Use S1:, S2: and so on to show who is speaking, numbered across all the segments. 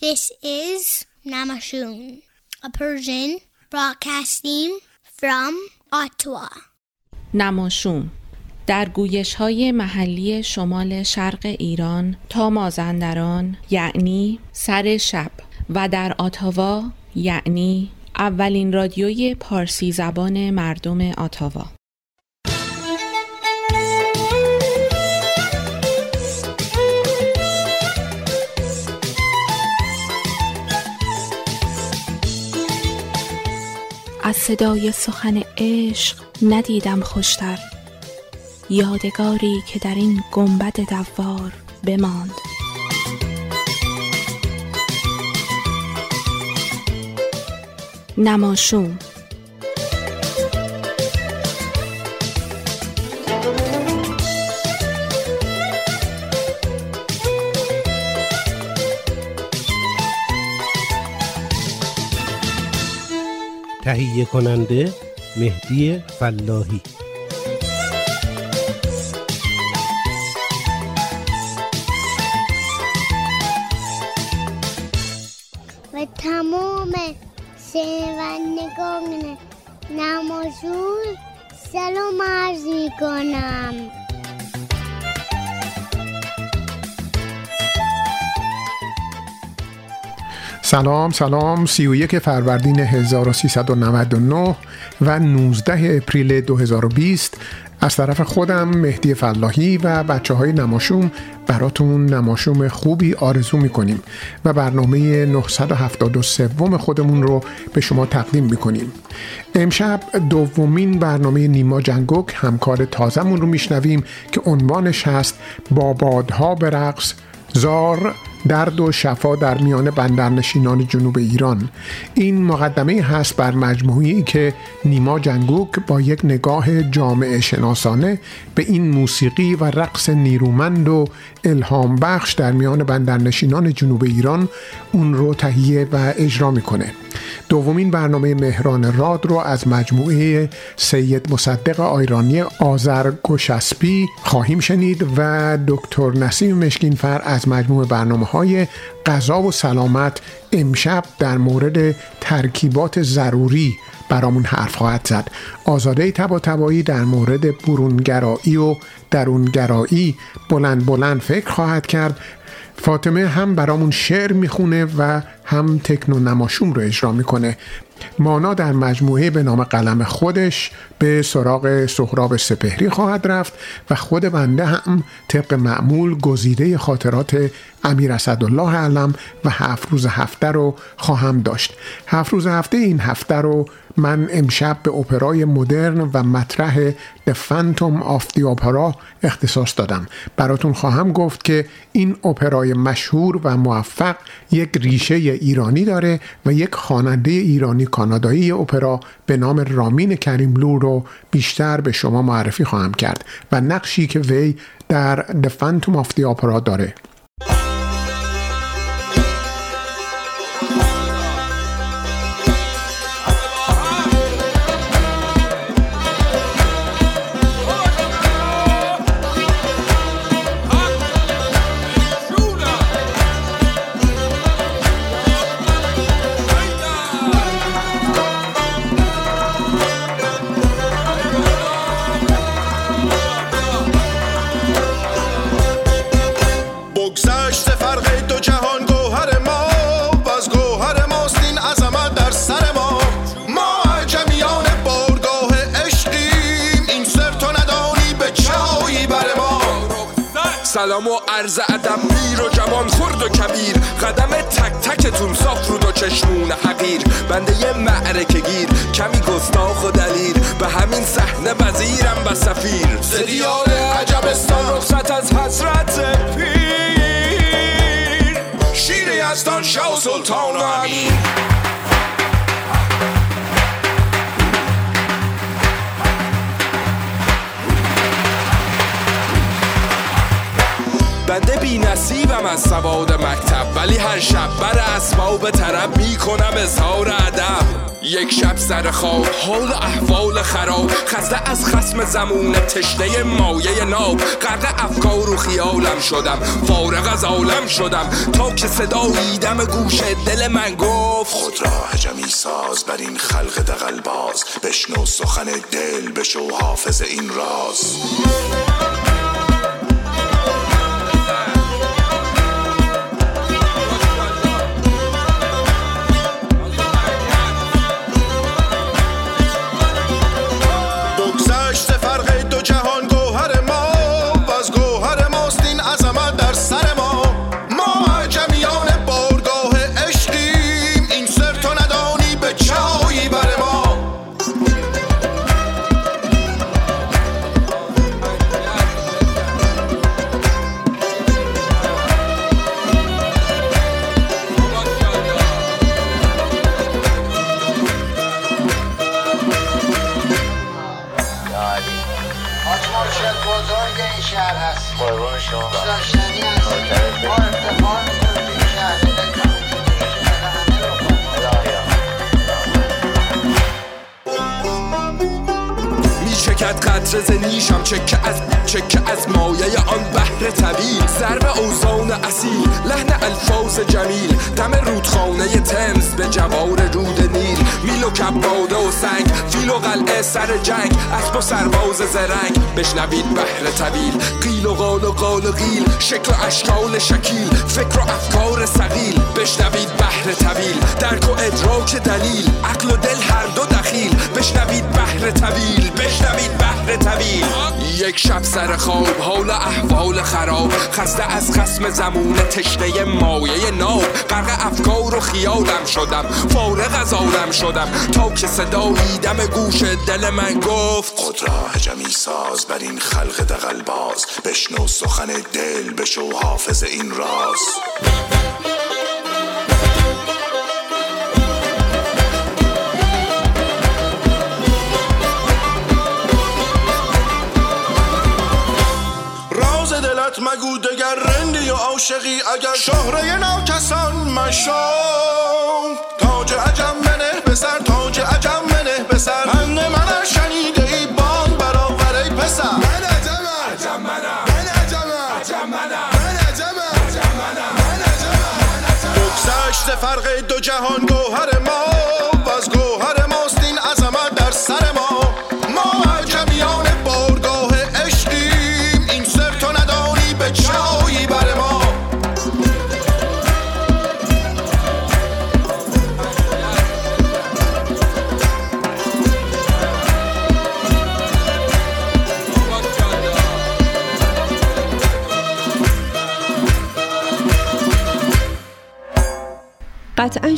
S1: This is Namashun, a Persian broadcasting from Ottawa.
S2: نماشوم در گویش های محلی شمال شرق ایران تا مازندران یعنی سر شب و در آتاوا یعنی اولین رادیوی پارسی زبان مردم آتاوا از صدای سخن عشق ندیدم خوشتر. یادگاری که در این گنبد دوار بماند. نماشوم.
S3: تهیه کننده مهدی فلاحی.
S1: و تمام شنوندگان نمازون سلام عرض می کنم
S4: سلام سلام. 31 فروردین 1399 و 19 اپریل 2020 از طرف خودم مهدی فلاحی و بچه های نماشوم براتون نماشوم خوبی آرزو می‌کنیم و برنامه 973 خودمون رو به شما تقدیم می‌کنیم. امشب دومین برنامه نیما جنگوک همکار تازمون رو میشنویم که عنوانش هست با بادها به رقص زار درد و شفا در میان بندرنشینان جنوب ایران. این مقدمه هست بر مجموعی که نیما جنگوک با یک نگاه جامعه شناسانه به این موسیقی و رقص نیرومند و الهام بخش در میان بندرنشینان جنوب ایران اون رو تهیه و اجرا می‌کنه. دومین برنامه مهران راد رو از مجموعه سید مصدق آیرانی آذر گشسبی خواهیم شنید و دکتر نسیم مشکینفر از مجموعه برنامه های غذا و سلامت امشب در مورد ترکیبات ضروری برامون حرف خواهد زد. آزاده تبا تبایی در مورد برونگرایی و درونگرایی بلند بلند فکر خواهد کرد. فاطمه هم برامون شعر می‌خونه و هم تکنو نماشوم رو اجرا می‌کنه. مانا در مجموعه به نام قلم خودش به سراغ سهراب سپهری خواهد رفت و خود بنده هم طبق معمول گزیده خاطرات امیر اسدالله علم و هفت روز هفته رو خواهم داشت. هفت روز هفته این هفته رو من امشب به اپرای مدرن و مطرح The Phantom of the Opera اختصاص دادم. براتون خواهم گفت که این اپرای مشهور و موفق یک ریشه ایرانی داره و یک خواننده ایرانی کانادایی اپرا به نام رامین کریملو رو بیشتر به شما معرفی خواهم کرد و نقشی که وی در The Phantom of the Opera داره.
S5: سلام و عرض ادب. پیر و جوان خرد و کبیر. قدم تک تکتون صاف رود و چشمون حقیر. بنده یه معرکه گیر. کمی گستاخ و دلیر. به همین صحنه وزیرم و سفیر.
S6: ز دیار عجبستان
S5: رخصت از حسرت پیر.
S6: شیر یزدان شاه و سلطان و امیر.
S5: بنده بی نصیبم از سواد مکتب. ولی هر شب بر اسباب طرب می‌کنم اظهار ادب. یک شب سر خواب حال احوال خراب. خسته از خسم زمون تشنه مایه ناب. غرق افکار و خیالم شدم فارغ از عالم شدم. تا که صداییدم گوش دل من گفت
S7: خود را عجمی ساز بر این خلق دقل باز بشنو سخن دل بشو حافظ این راز.
S5: کباده و سنگ. فیل و قلعه سر جنگ. اسب و سرباز زرنگ. بشنوید بحر طویل قیل و قال و قال و قیل. شکل و اشکال شکیل. فکر و افکار سقیل بشنوید بحر طویل. درک و ادراک دلیل. عقل و دل هر دو دخیل. بشنوید بحر طویل. بشنوید بحر طویل. یک شب سر خواب. حال احوال خراب. خسته از خسم زمون. تشنه مایه ناب. غرق افکار و خیالم شدم. فارغ از عالم شدم. تا که صداییدم گوش دل من گفت
S7: خود را عجمی ساز بر این خلق دقل باز بشنو سخن دل. بشو حافظ این راز. مگو دگر رندی و عاشقی اگر شهره ناکسان مشو تاج عجم منه به سر تاج عجم منه به سر. پند من شنیده ای بان برآور ای پسر. من عجمم. عجم منم. من عجمم. عجم منم. من عجمم. عجم منم. من عجمم. فرق دو جهان گوهر ما.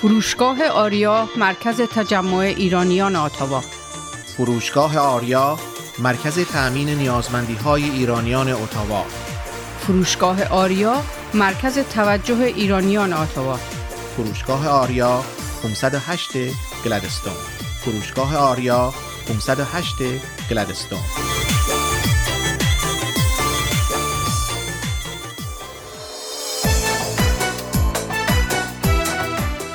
S8: فروشگاه آریا مرکز تجمع ایرانیان آتاوا
S9: فروشگاه آریا مرکز تأمین نیازمندی های ایرانیان اتاوا.
S8: فروشگاه آریا مرکز توجه ایرانیان آتاوا
S9: فروشگاه آریا 508 گلدستون فروشگاه آریا 508 گلدستون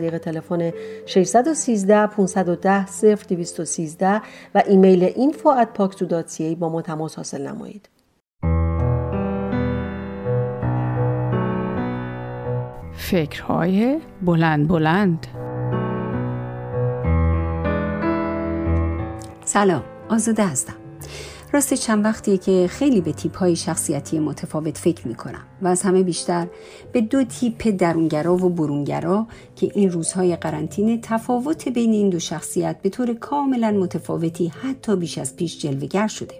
S10: طریق تلفن 613 510 0213 و ایمیل info at با ما تماس حاصل نمایید.
S8: فکرهای بلند بلند
S11: سلام آزاده هستم راست چند وقتیه که خیلی به تیپ های شخصیتی متفاوت فکر می کنم و از همه بیشتر به دو تیپ درونگرا و برونگرا که این روزهای قرنطینه تفاوت بین این دو شخصیت به طور کاملا متفاوتی حتی بیش از پیش جلوگر شده.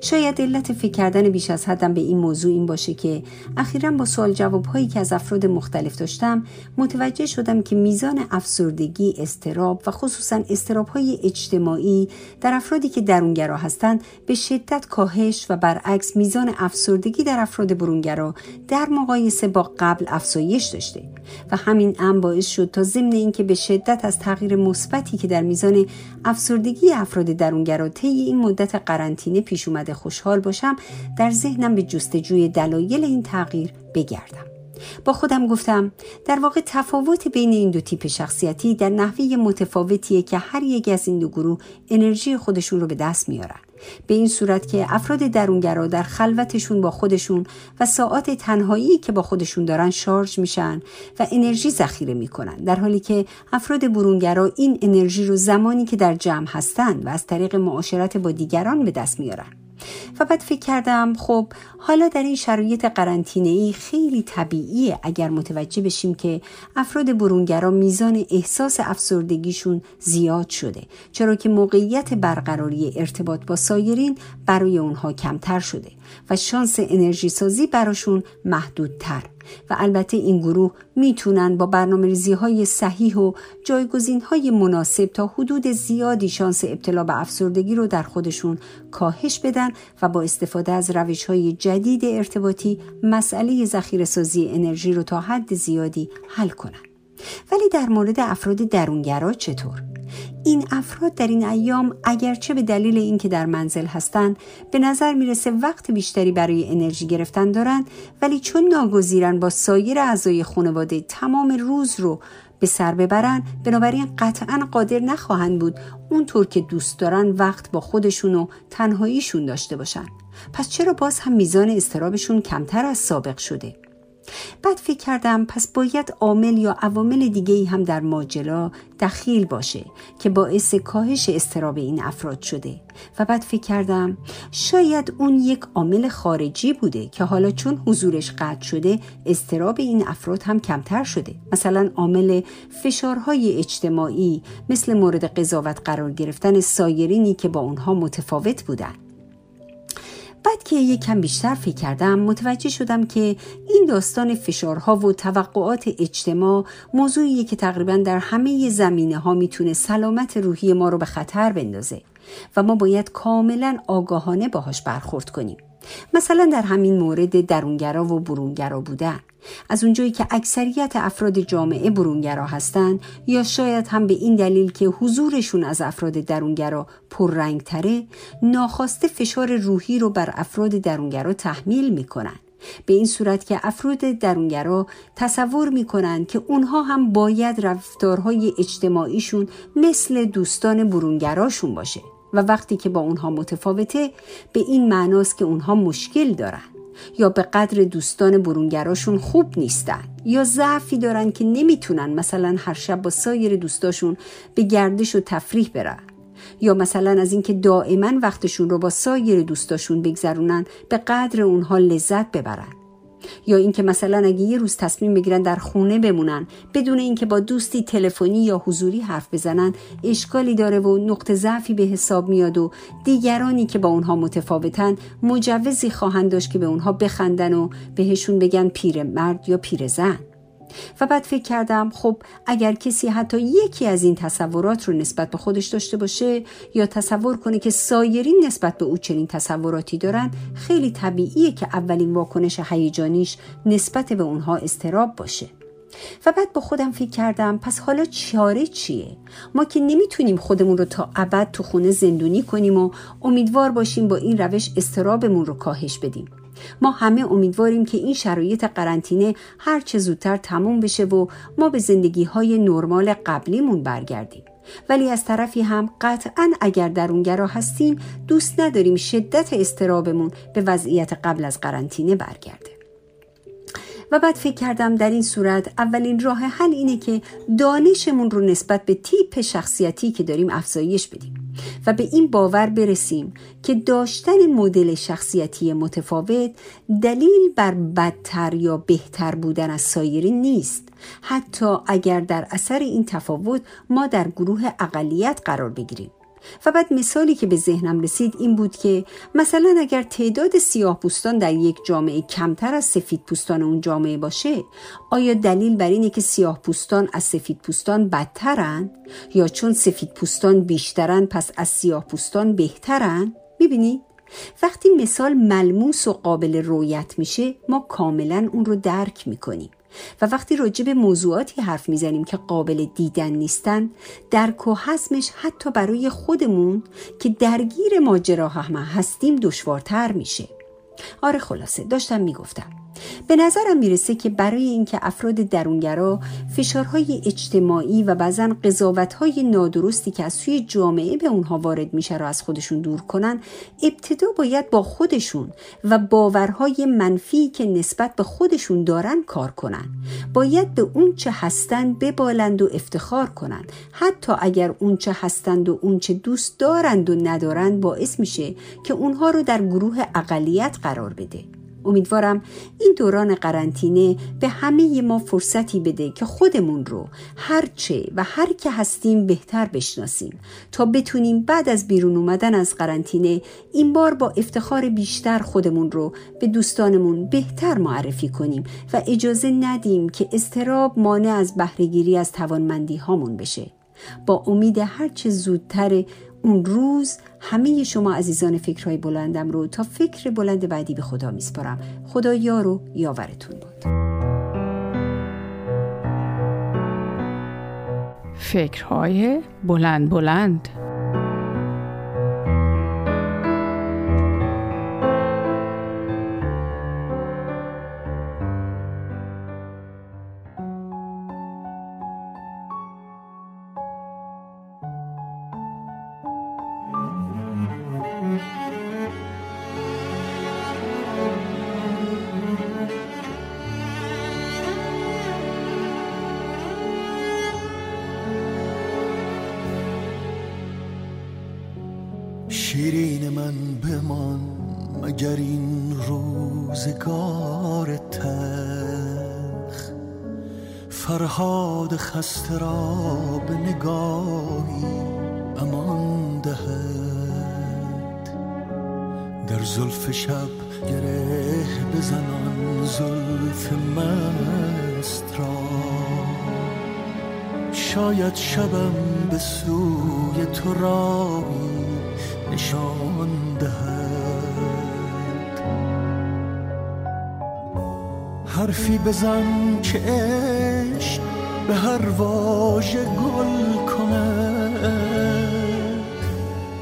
S11: شاید علت فکر کردن بیش از حدم به این موضوع این باشه که اخیرا با سوال جواب هایی که از افراد مختلف داشتم متوجه شدم که میزان افسردگی استراب و خصوصا استراب های اجتماعی در افرادی که درونگرا هستند به شدت کاهش و برعکس میزان افسردگی در افراد برونگرا در مقایسه با قبل افزایش داشته و همین امر باعث شد تا ضمن اینکه به شدت از تغییر مثبتی که در میزان افسردگی افراد درونگرا طی این مدت قرنطینه پیش اومده خوشحال باشم در ذهنم به جستجوی دلایل این تغییر بگردم. با خودم گفتم در واقع تفاوت بین این دو تیپ شخصیتی در نحوه متفاوتیه که هر یک از این دو گروه انرژی خودشون رو به دست میارن. به این صورت که افراد درونگرا در خلوتشون با خودشون و ساعات تنهایی که با خودشون دارن شارژ میشن و انرژی ذخیره می‌کنن. در حالی که افراد برونگرا این انرژی رو زمانی که در جمع هستن و از طریق معاشرت با دیگران به دست میارن. و بعد فکر کردم خب حالا در این شرایط قرنطینه ای خیلی طبیعیه اگر متوجه بشیم که افراد برونگرا میزان احساس افسردگیشون زیاد شده چرا که موقعیت برقراری ارتباط با سایرین برای اونها کمتر شده و شانس انرژی سازی براشون محدودتر. و البته این گروه می‌تونن با برنامه ریزی های صحیح و جایگزین های مناسب تا حدود زیادی شانس ابتلا به افسردگی رو در خودشون کاهش بدن و با استفاده از روش های جدید ارتباطی مسئله ذخیره سازی انرژی رو تا حد زیادی حل کنن. ولی در مورد افراد درونگرا چطور؟ این افراد در این ایام اگرچه به دلیل اینکه در منزل هستند به نظر می‌رسه وقت بیشتری برای انرژی گرفتن دارند ولی چون ناگزیرن با سایر اعضای خانواده تمام روز رو به سر ببرن بنابراین قطعا قادر نخواهند بود اونطور که دوست دارن وقت با خودشون و تنهاییشون داشته باشن پس چرا باز هم میزان استرابشون کمتر از سابق شده بعد فکر کردم پس باید عامل یا عوامل دیگه ای هم در ماجرا دخیل باشه که باعث کاهش استراب این افراد شده. و بعد فکر کردم شاید اون یک عامل خارجی بوده که حالا چون حضورش قطع شده استراب این افراد هم کمتر شده. مثلا عامل فشارهای اجتماعی مثل مورد قضاوت قرار گرفتن سایرینی که با اونها متفاوت بودن. بعد که یکم بیشتر فکر کردم متوجه شدم که این داستان فشارها و توقعات اجتماع موضوعیه که تقریبا در همه زمینه ها می‌تونه سلامت روحی ما رو به خطر بندازه و ما باید کاملا آگاهانه باهاش برخورد کنیم. مثلا در همین مورد درونگرا و برونگرا بودن. از اونجایی که اکثریت افراد جامعه برونگرا هستند یا شاید هم به این دلیل که حضورشون از افراد درونگرا پررنگ تره ناخواسته فشار روحی رو بر افراد درونگرا تحمیل می‌کنن به این صورت که افراد درونگرا تصور می‌کنن که اونها هم باید رفتارهای اجتماعیشون مثل دوستان برونگراشون باشه. و وقتی که با اونها متفاوته به این معناست که اونها مشکل دارن یا به قدر دوستان برونگراشون خوب نیستن یا ضعفی دارن که نمی‌تونن مثلا هر شب با سایر دوستاشون به گردش و تفریح برن یا مثلا از اینکه دائما وقتشون رو با سایر دوستاشون بگذرونن به قدر اونها لذت ببرن. یا اینکه مثلا اگه یه روز تصمیم بگیرن در خونه بمونن بدون اینکه با دوستی تلفنی یا حضوری حرف بزنن اشکالی داره و نقطه ضعفی به حساب میاد و دیگرانی که با اونها متفاوتن مجوزی خواهند داشت که به اونها بخندن و بهشون بگن پیرمرد یا پیرزن. و بعد فکر کردم خب اگر کسی حتی یکی از این تصورات رو نسبت به خودش داشته باشه یا تصور کنه که سایرین نسبت به او چنین تصوراتی دارن خیلی طبیعیه که اولین واکنش هیجانیش نسبت به اونها استراب باشه. و بعد با خودم فکر کردم پس حالا چاره چیه؟ ما که نمی‌تونیم خودمون رو تا ابد تو خونه زندونی کنیم و امیدوار باشیم با این روش استرابمون رو کاهش بدیم. ما همه امیدواریم که این شرایط قرنطینه هر چه زودتر تموم بشه و ما به زندگی های نرمال قبلیمون برگردیم. ولی از طرفی هم قطعا اگر درونگرا هستیم دوست نداریم شدت استرابمون به وضعیت قبل از قرنطینه برگرده. و بعد فکر کردم در این صورت اولین راه حل اینه که دانشمون رو نسبت به تیپ شخصیتی که داریم افزایش بدیم. و به این باور برسیم که داشتن مدل شخصیتی متفاوت دلیل بر بدتر یا بهتر بودن از سایرین نیست. حتی اگر در اثر این تفاوت ما در گروه اقلیت قرار بگیریم. و بعد مثالی که به ذهنم رسید این بود که مثلا اگر تعداد سیاه پوستان در یک جامعه کمتر از سفید پوستان اون جامعه باشه آیا دلیل بر اینه که سیاه پوستان از سفید پوستان بدترن؟ یا چون سفید پوستان بیشترن پس از سیاه پوستان بهترن؟ می‌بینید وقتی مثال ملموس و قابل رویت میشه ما کاملا اون رو درک می‌کنیم. و وقتی راجع به موضوعاتی حرف می‌زنیم که قابل دیدن نیستن درک و حزمش حتی برای خودمون که درگیر ماجرا هم هستیم دشوارتر میشه. آره خلاصه داشتم می‌گفتم. به نظرم می‌رسه که برای اینکه افراد درونگرا فشارهای اجتماعی و بعضا قضاوتهای نادرستی که از سوی جامعه به اونها وارد میشه رو از خودشون دور کنن ابتدا باید با خودشون و باورهای منفی که نسبت به خودشون دارن کار کنن. باید به اون چه هستند ببالند و افتخار کنند حتی اگر اون چه هستند و اون چه دوست دارند و ندارند باعث میشه که اونها رو در گروه اقلیت قرار بده. امیدوارم این دوران قرنطینه به همه ما فرصتی بده که خودمون رو هرچه و هر که هستیم بهتر بشناسیم تا بتونیم بعد از بیرون اومدن از قرنطینه این بار با افتخار بیشتر خودمون رو به دوستانمون بهتر معرفی کنیم و اجازه ندیم که استراب مانع از بهرهگیری از توانمندی هامون بشه. با امید هرچه زودتر اون روز همه شما عزیزان فکرهای بلندم رو تا فکر بلند بعدی به خدا میسپارم. خدا یار و یاورتون بود.
S8: فکرهای بلند بلند.
S12: مگر این روزگار تخ فرهاد خسته را به نگاهی امان دهد. در زلف شب گره بزنان زلف مست را. شاید شبم به سوی تو راهی نشان حرفی بزن که به هر واژه گل کند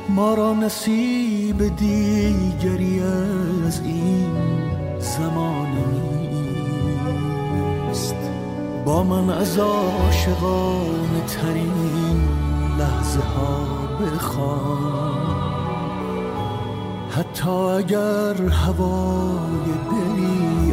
S12: ما را نصیب دیگری از این زمان نیست. با من از عاشقان ترین لحظه ها بخوان. حتی اگر هوای دلی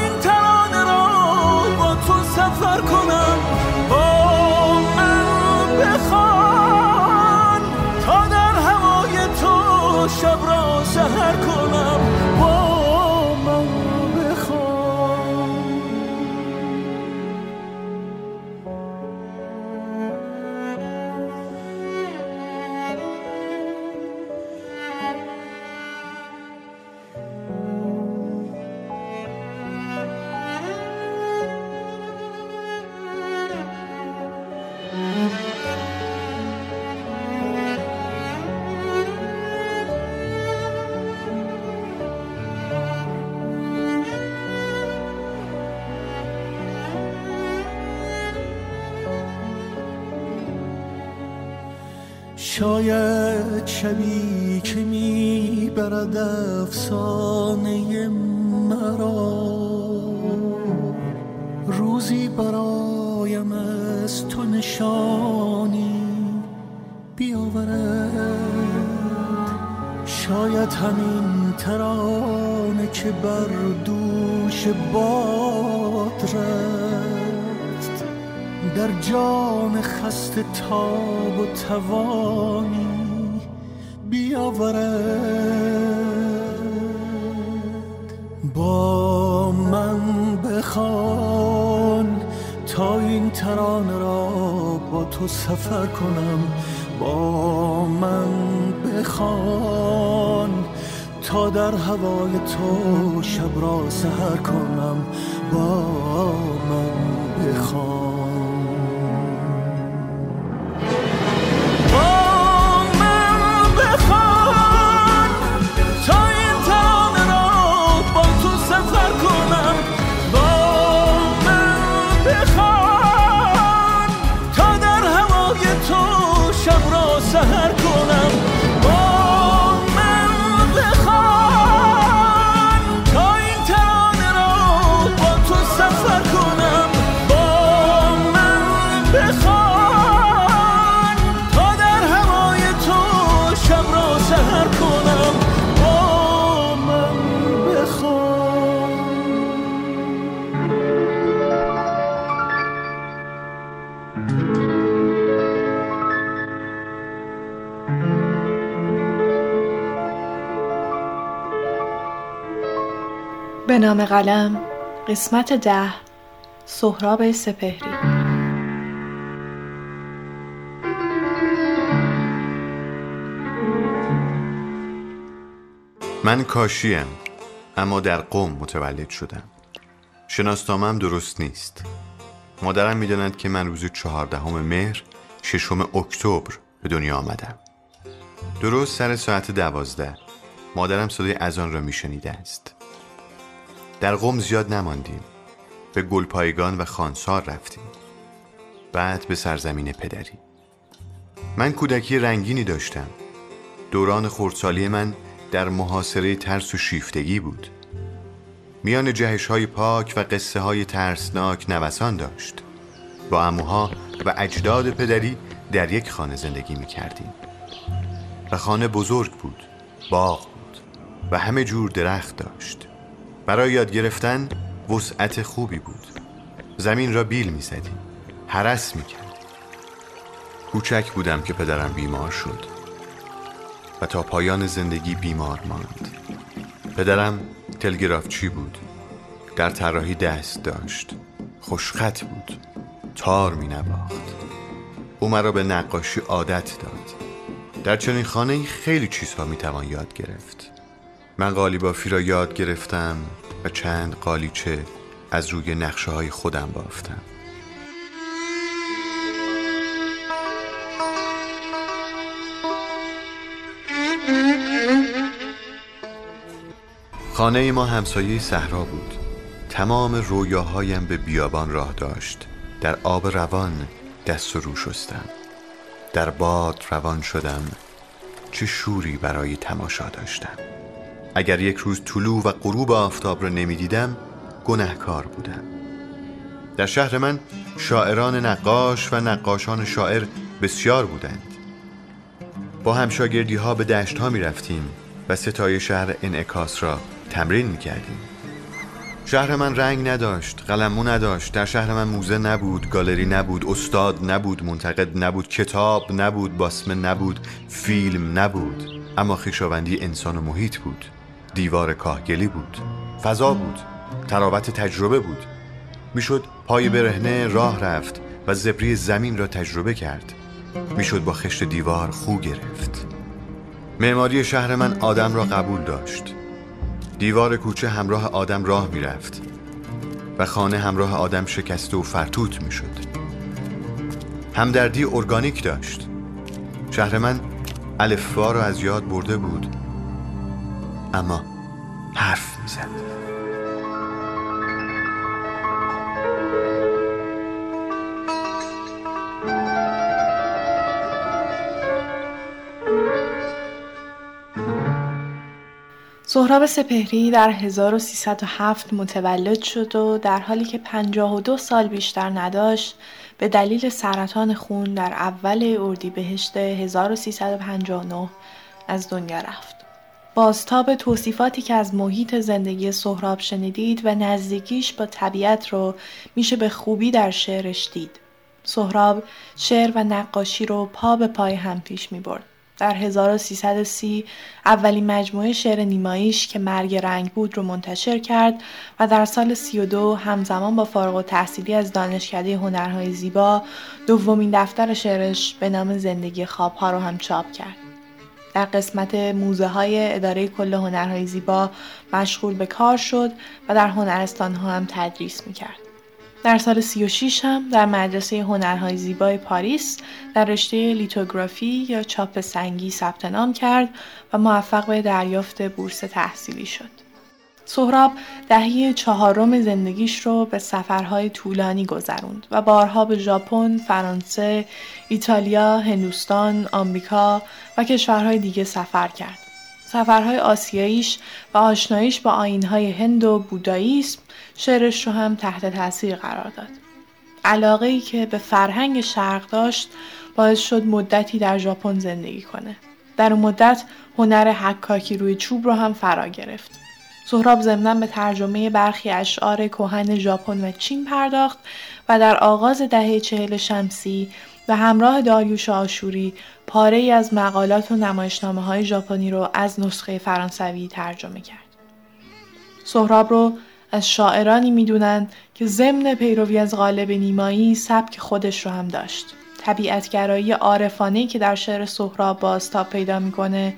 S12: را شبی که می‌برد افسانه مرا. روزی برایم از تو نشانی بیاورد. شاید همین ترانه که بر دوش باد رفت. در جان خسته تاب و توانی سفر کنم با من بخوان تا در هوای تو شب را سهر کنم. با
S13: نام قلم قسمت ده سهراب سپهری.
S14: من کاشیم اما در قوم متولد شدم. شناسنامه‌ام درست نیست. مادرم می‌داند که من روز چهاردهم مهر ششم اکتبر به دنیا آمدم. درست سر ساعت دوازده مادرم صدای اذان را میشنیده است. در قوم زیاد نماندیم. به گلپایگان و خانسار رفتیم. بعد به سرزمین پدری. من کودکی رنگینی داشتم. دوران خردسالی من در محاصره ترس و شیفتگی بود. میان جهش های پاک و قصه های ترسناک نوسان داشت. با اموها و اجداد پدری در یک خانه زندگی می کردیم و خانه بزرگ بود باغ بود و همه جور درخت داشت. برای یاد گرفتن وسعت خوبی بود. زمین را بیل می زدیم حرس می کرد کوچک بودم که پدرم بیمار شد. و تا پایان زندگی بیمار ماند. پدرم تلگرافچی بود؟ در طراحی دست داشت. خوشخط بود. تار می نواخت او مرا به نقاشی عادت داد. در چنین خانه خیلی چیزها می توان یاد گرفت. من قالی بافی را یاد گرفتم. و چند قالیچه از روی نقشه های خودم بافتم. خانه ما همسایه صحرا بود. تمام رویاهایم به بیابان راه داشت. در آب روان دست و رو شستم. در باد روان شدم. چه شوری برای تماشا داشتم. اگر یک روز طلوع و غروب آفتاب را نمی‌دیدم گنهکار بودم. در شهر من شاعران نقاش و نقاشان شاعر بسیار بودند. با همشاگردی ها به دشت ها می رفتیم و ستای شهر انعکاس را تمرین می کردیم شهر من رنگ نداشت قلمو نداشت. در شهر من موزه نبود گالری نبود استاد نبود منتقد نبود کتاب نبود باسمه نبود فیلم نبود. اما خیشاوندی انسان و محیط بود. دیوار کاهگلی بود. فضا بود. تراوت تجربه بود. می‌شد پای برهنه راه رفت و زبری زمین را تجربه کرد. می‌شد با خشت دیوار خو گرفت. معماری شهر من آدم را قبول داشت. دیوار کوچه همراه آدم راه می‌رفت و خانه همراه آدم شکسته و فرتوت می‌شد. همدردی ارگانیک داشت. شهر من الفبا را از یاد برده بود. اما حرف می‌زد
S15: سهراب سپهری در 1307 متولد شد و در حالی که 52 سال بیشتر نداشت به دلیل سرطان خون در اول اردیبهشت 1359 از دنیا رفت. بازتاب توصیفاتی که از محیط زندگی سهراب شنیدید و نزدیکیش با طبیعت رو میشه به خوبی در شعرش دید. سهراب شعر و نقاشی رو پا به پای هم پیش می برد. در 1330 اولین مجموعه شعر نیماییش که مرگ رنگ بود رو منتشر کرد و در سال 32 همزمان با فارغ و تحصیلی از دانشکده هنرهای زیبا دومین دفتر شعرش به نام زندگی خوابها رو هم چاپ کرد. در قسمت موزه های اداره کل هنرهای زیبا مشغول به کار شد و در هنرستان ها هم تدریس می کرد. در سال 36 هم در مدرسه هنرهای زیبای پاریس در رشته لیتوگرافی یا چاپ سنگی ثبت نام کرد و موفق به دریافت بورس تحصیلی شد. سهراب دهه چهارم زندگیش رو به سفرهای طولانی گذروند و بارها به ژاپن، فرانسه، ایتالیا، هندوستان، آمریکا و کشورهای دیگه سفر کرد. سفرهای آسیاییش و آشناییش با آینهای هند و بوداییسم شعرش رو هم تحت تاثیر قرار داد. علاقه ای که به فرهنگ شرق داشت باعث شد مدتی در ژاپن زندگی کنه. در اون مدت هنر حکاکی روی چوب رو هم فرا گرفت. سهراب ضمنا به ترجمه برخی اشعار کهن ژاپن و چین پرداخت و در آغاز دهه چهل شمسی و همراه داریوش آشوری پاره ای از مقالات و نمایشنامه های ژاپنی رو از نسخه فرانسوی ترجمه کرد. سهراب رو از شاعرانی می‌دونند که ضمن پیروی از غالب نیمایی سبک خودش رو هم داشت. طبیعتگرایی عارفانه که در شعر سهراب بازتاب پیدا می‌کنه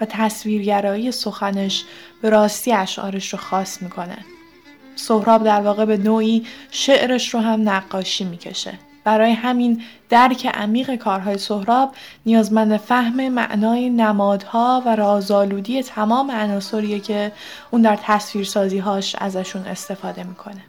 S15: و تصویرگرایی سخنش به راستی اشعارش رو خاص می‌کنه. سهراب در واقع به نوعی شعرش رو هم نقاشی می‌کشه. برای همین درک عمیق کارهای سهراب نیازمند فهم معنای نمادها و رازآلودی تمام عناصریه که اون در تصویرسازی هاش ازشون استفاده می‌کنه.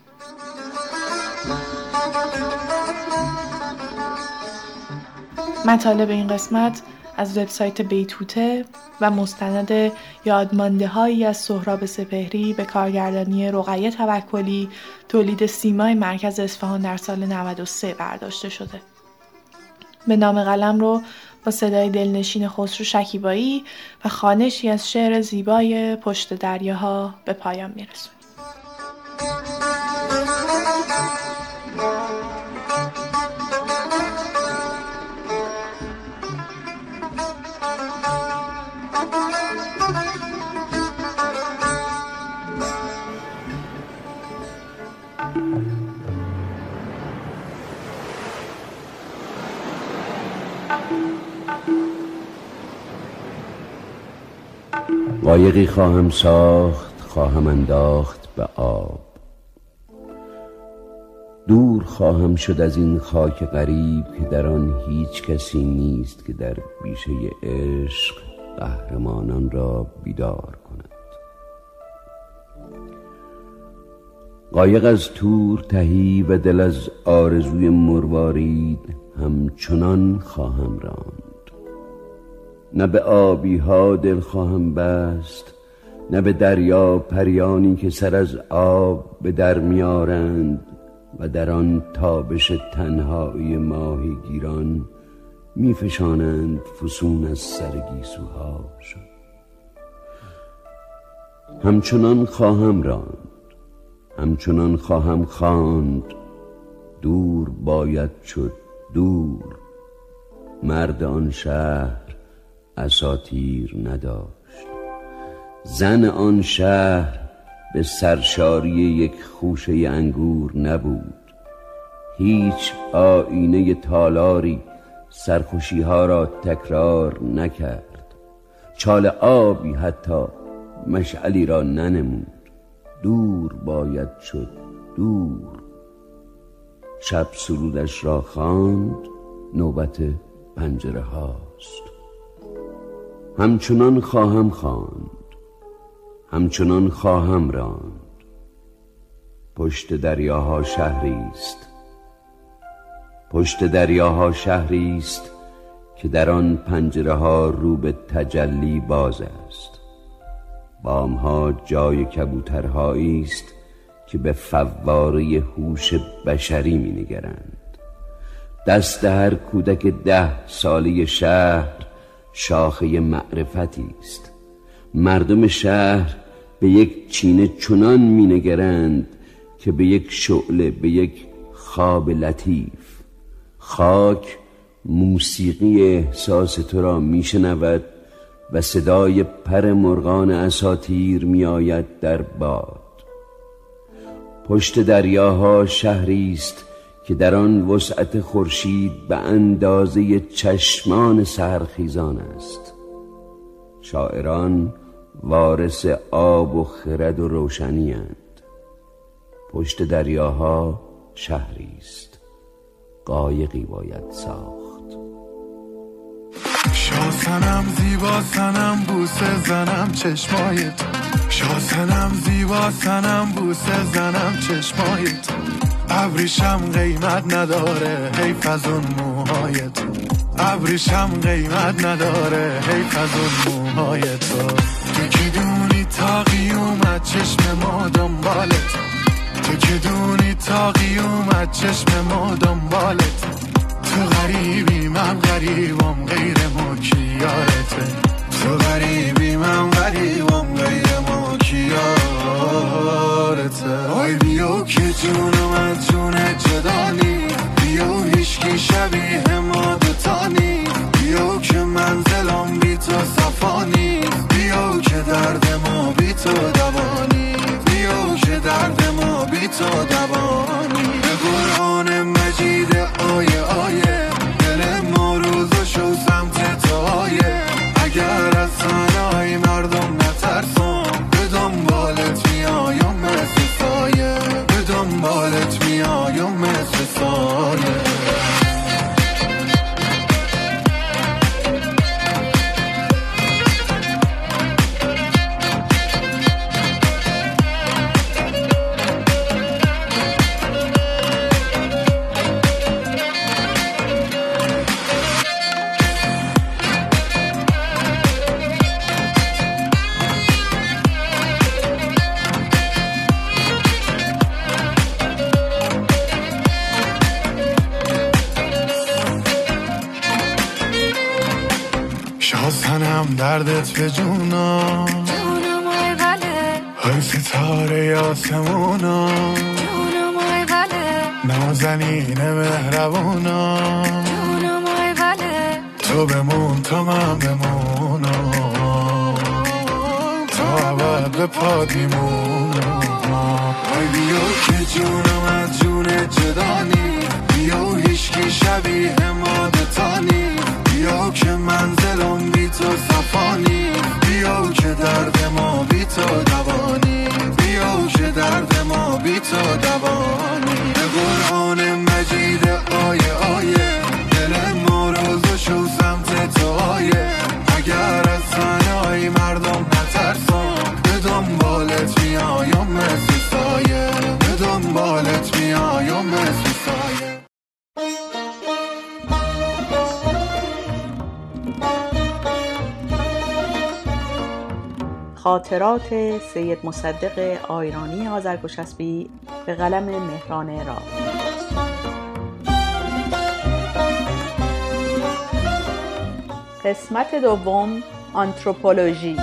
S15: مطالب این قسمت از وبسایت بیتوته و مستند یادمانده هایی از سهراب سپهری به کارگردانی رقیه توکلی تولید سیمای مرکز اصفهان در سال 93 برداشته شده. به نام قلم رو با صدای دلنشین خسرو شکیبایی و خانشی از شعر زیبای پشت دریاها به پایان میرسونیم.
S16: قایقی خواهم ساخت خواهم انداخت به آب. دور خواهم شد از این خاک غریب که در آن هیچ کسی نیست که در بیشه عشق قهرمانان را بیدار کند. قایق از تور تهی و دل از آرزوی مروارید همچنان خواهم راند. نه به آبی ها دل خواهم بست نه به دریا پریانی که سر از آب به در میارند و در آن تابش تنهایی ماهی گیران میفشانند فسون از سر همچنان خواهم راند همچنان خواهم خواند. دور باید شد دور مرد آن شهر اساتیر نداشت. زن آن شهر به سرشاری یک خوشه انگور نبود. هیچ آینه تالاری سرخوشی ها را تکرار نکرد. چال آبی حتی مشعلی را ننمود. دور باید شد دور. شب سرودش را خواند نوبت پنجره هاست. همچنان خواهم خواند. همچنان خواهم راند. پشت دریاها شهری است پشت دریاها شهری است که در آن پنجره ها رو به تجلی باز است. بامها جای کبوترهایی است که به فواره هوش بشری می نگرند دست هر کودک ده ساله شهر شاخه معرفتی است. مردم شهر به یک چینه چنان مینگرند که به یک شعله به یک خواب لطیف. خاک موسیقی احساس تو را میشنود و صدای پر مرغان اساتیر میآید در باد. پشت دریاها شهری است که در آن وسعت خورشید به اندازه چشمان سرخیزان است. شاعران وارث آب و خرد و روشنی اند. پشت دریاها شهری است. قایقی باید ساخت.
S6: شاسنم زیبا سنم بوسه زنم چشمایت شاسنم زیبا سنم بوسه زنم چشمایت ابریشم قیمت نداره حیف از اون موهای تو. ابریشم قیمت نداره حیف از اون موهای تو. تو که دونی تا قیومت چشم ما دنبالت تو؟ که دونی تا قیومت چشم ما دنبالت تو؟ غریبی من غریبم غیر ما کیارته تو؟ غریبی من غریبم غیر ما کیارته آی بیو که جون من جون جدانی. بیو هیشکی شبیه ما دوتانی. بیو که منزلم بی تو صفانی. بیو که درد ما بی تو دوانی. بیو که درد ما بی تو دوانی. دردت به جونا.
S17: جونم آی بله.
S6: های ستاره آسمونا
S17: جونم آی بله.
S6: نازنین مهربونا.
S17: جونم آی بله.
S6: تو بمون تا من بمونم تا ابد به پات میمونم آی بیا که جونم از جون جدا نی. بیا هیشکی شبیه ما دوتا نی. بیا که منزلم بی تو صفانی بیا که درد ما بی تو دوانی بیا که درد ما بی تو دوانی به قرآن مجید آیه آیه دل ما رو زشو سمت تو آیه. اگر از سنای مردم نترسان به دنبالت میایم مثل سایه به دنبالت میایم مثل سایه
S18: خاطرات سید مصدق آیرانی آذرگوشسبی به قلم مهران را قسمت دوم آنتروپولوژی.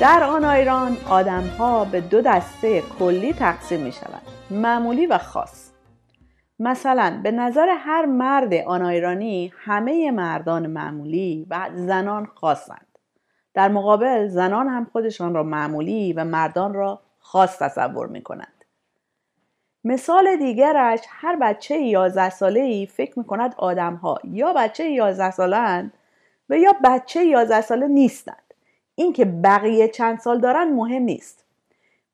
S18: در آن ایران آدم ها به دو دسته کلی تقسیم می شود معمولی و خاص. مثلا به نظر هر مرد آن ایرانی همه مردان معمولی و زنان خاصند در مقابل زنان هم خودشان را معمولی و مردان را خاص تصور می کنند مثال دیگرش هر بچه 11 ساله ای فکر می کند آدم ها یا بچه 11 ساله و یا بچه 11 ساله نیستند. اینکه بقیه چند سال دارن مهم نیست.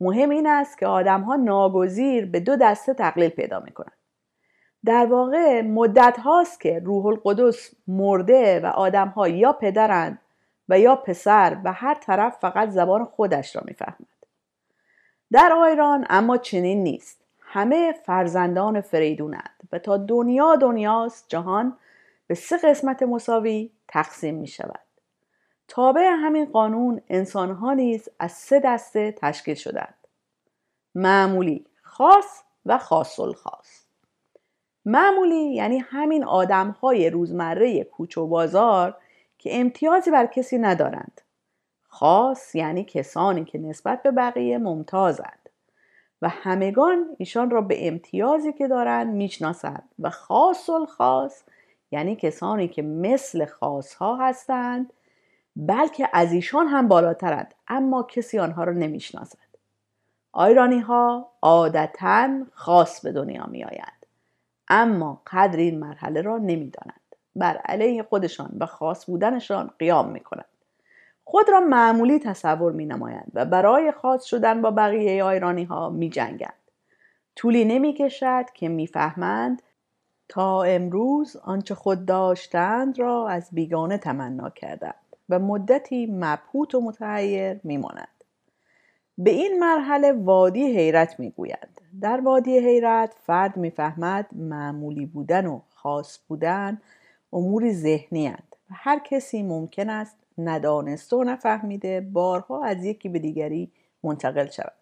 S18: مهم این است که آدم ها ناگزیر به دو دسته تقلیل پیدا می کنند در واقع مدت هاست که روح القدس مرده و آدم ها یا پدرند و یا پسر و هر طرف فقط زبان خودش را می‌فهمد. در آیران اما چنین نیست. همه فرزندان فریدونند و تا دنیا دنیاست جهان به سه قسمت مساوی تقسیم می شود تابع همین قانون انسانها نیز از سه دسته تشکیل شدند. معمولی خاص و خاص الخاص معمولی یعنی همین آدم های روزمره کوچ و بازار که امتیازی بر کسی ندارند. خاص یعنی کسانی که نسبت به بقیه ممتازند. و همگان ایشان را به امتیازی که دارند می‌شناسند. و خاص الخاص یعنی کسانی که مثل خاص ها هستند بلکه از ایشان هم بالاترند اما کسی آنها را نمی‌شناسد. آیرانی ها عادتا خاص به دنیا می آیند اما قدر این مرحله را نمی‌دانند. بر علیه خودشان و خاص بودنشان قیام می کنند خود را معمولی تصور می نمایند و برای خاص شدن با بقیه آیرانی ها می جنگند. طولی نمی کشد که می‌فهمند تا امروز آنچه خود داشتند را از بیگانه تمنا کردند و مدتی مبهوت و متحیر میمانند به این مرحله وادی حیرت می‌گویند. در وادی حیرت فرد می‌فهمد معمولی بودن و خاص بودن اموری ذهنی هند و هر کسی ممکن است ندانسته و نفهمیده بارها از یکی به دیگری منتقل شود.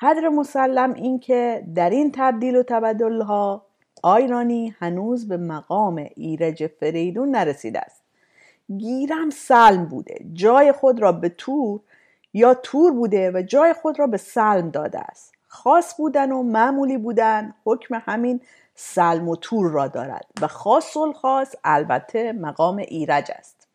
S18: قدر مسلم این که در این تبدیل و تبدل ها آیرانی هنوز به مقام ایرج فریدون نرسیده است. گیرم سلم بوده جای خود را به تور یا تور بوده و جای خود را به سلم داده است. خاص بودن و معمولی بودن حکم همین سلم و تور را دارد و خاص الخاص البته مقام ایرج است.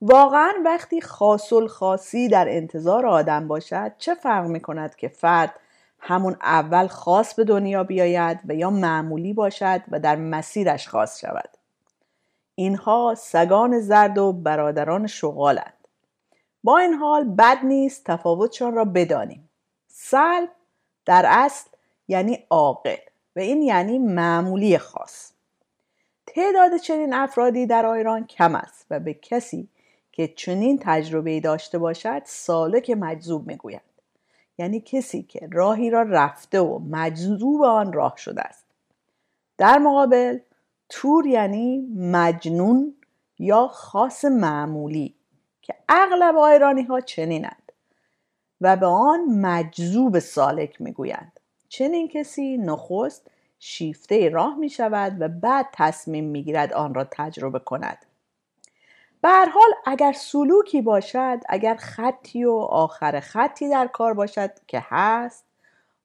S18: واقعا وقتی خاص الخاصی در انتظار آدم باشد چه فرق می کند که فرد همون اول خاص به دنیا بیاید و یا معمولی باشد و در مسیرش خاص شود؟ اینها سگان زرد و برادران شغالند. با این حال بد نیست تفاوتشان را بدانیم. سلب در اصل یعنی عاقل. و این یعنی معمولی خاص. تعداد چنین افرادی در ایران کم است و به کسی که چنین تجربه داشته باشد سالک مجذوب می‌گویند یعنی کسی که راهی را رفته و مجذوب آن راه شده است. در مقابل تور یعنی مجنون یا خاص معمولی که اغلب آیرانی ها چنینند و به آن مجذوب سالک می‌گویند. چنین کسی نخست شیفته راه می شود و بعد تصمیم می گیرد آن را تجربه کند. به حال اگر سلوکی باشد اگر خطی و آخر خطی در کار باشد که هست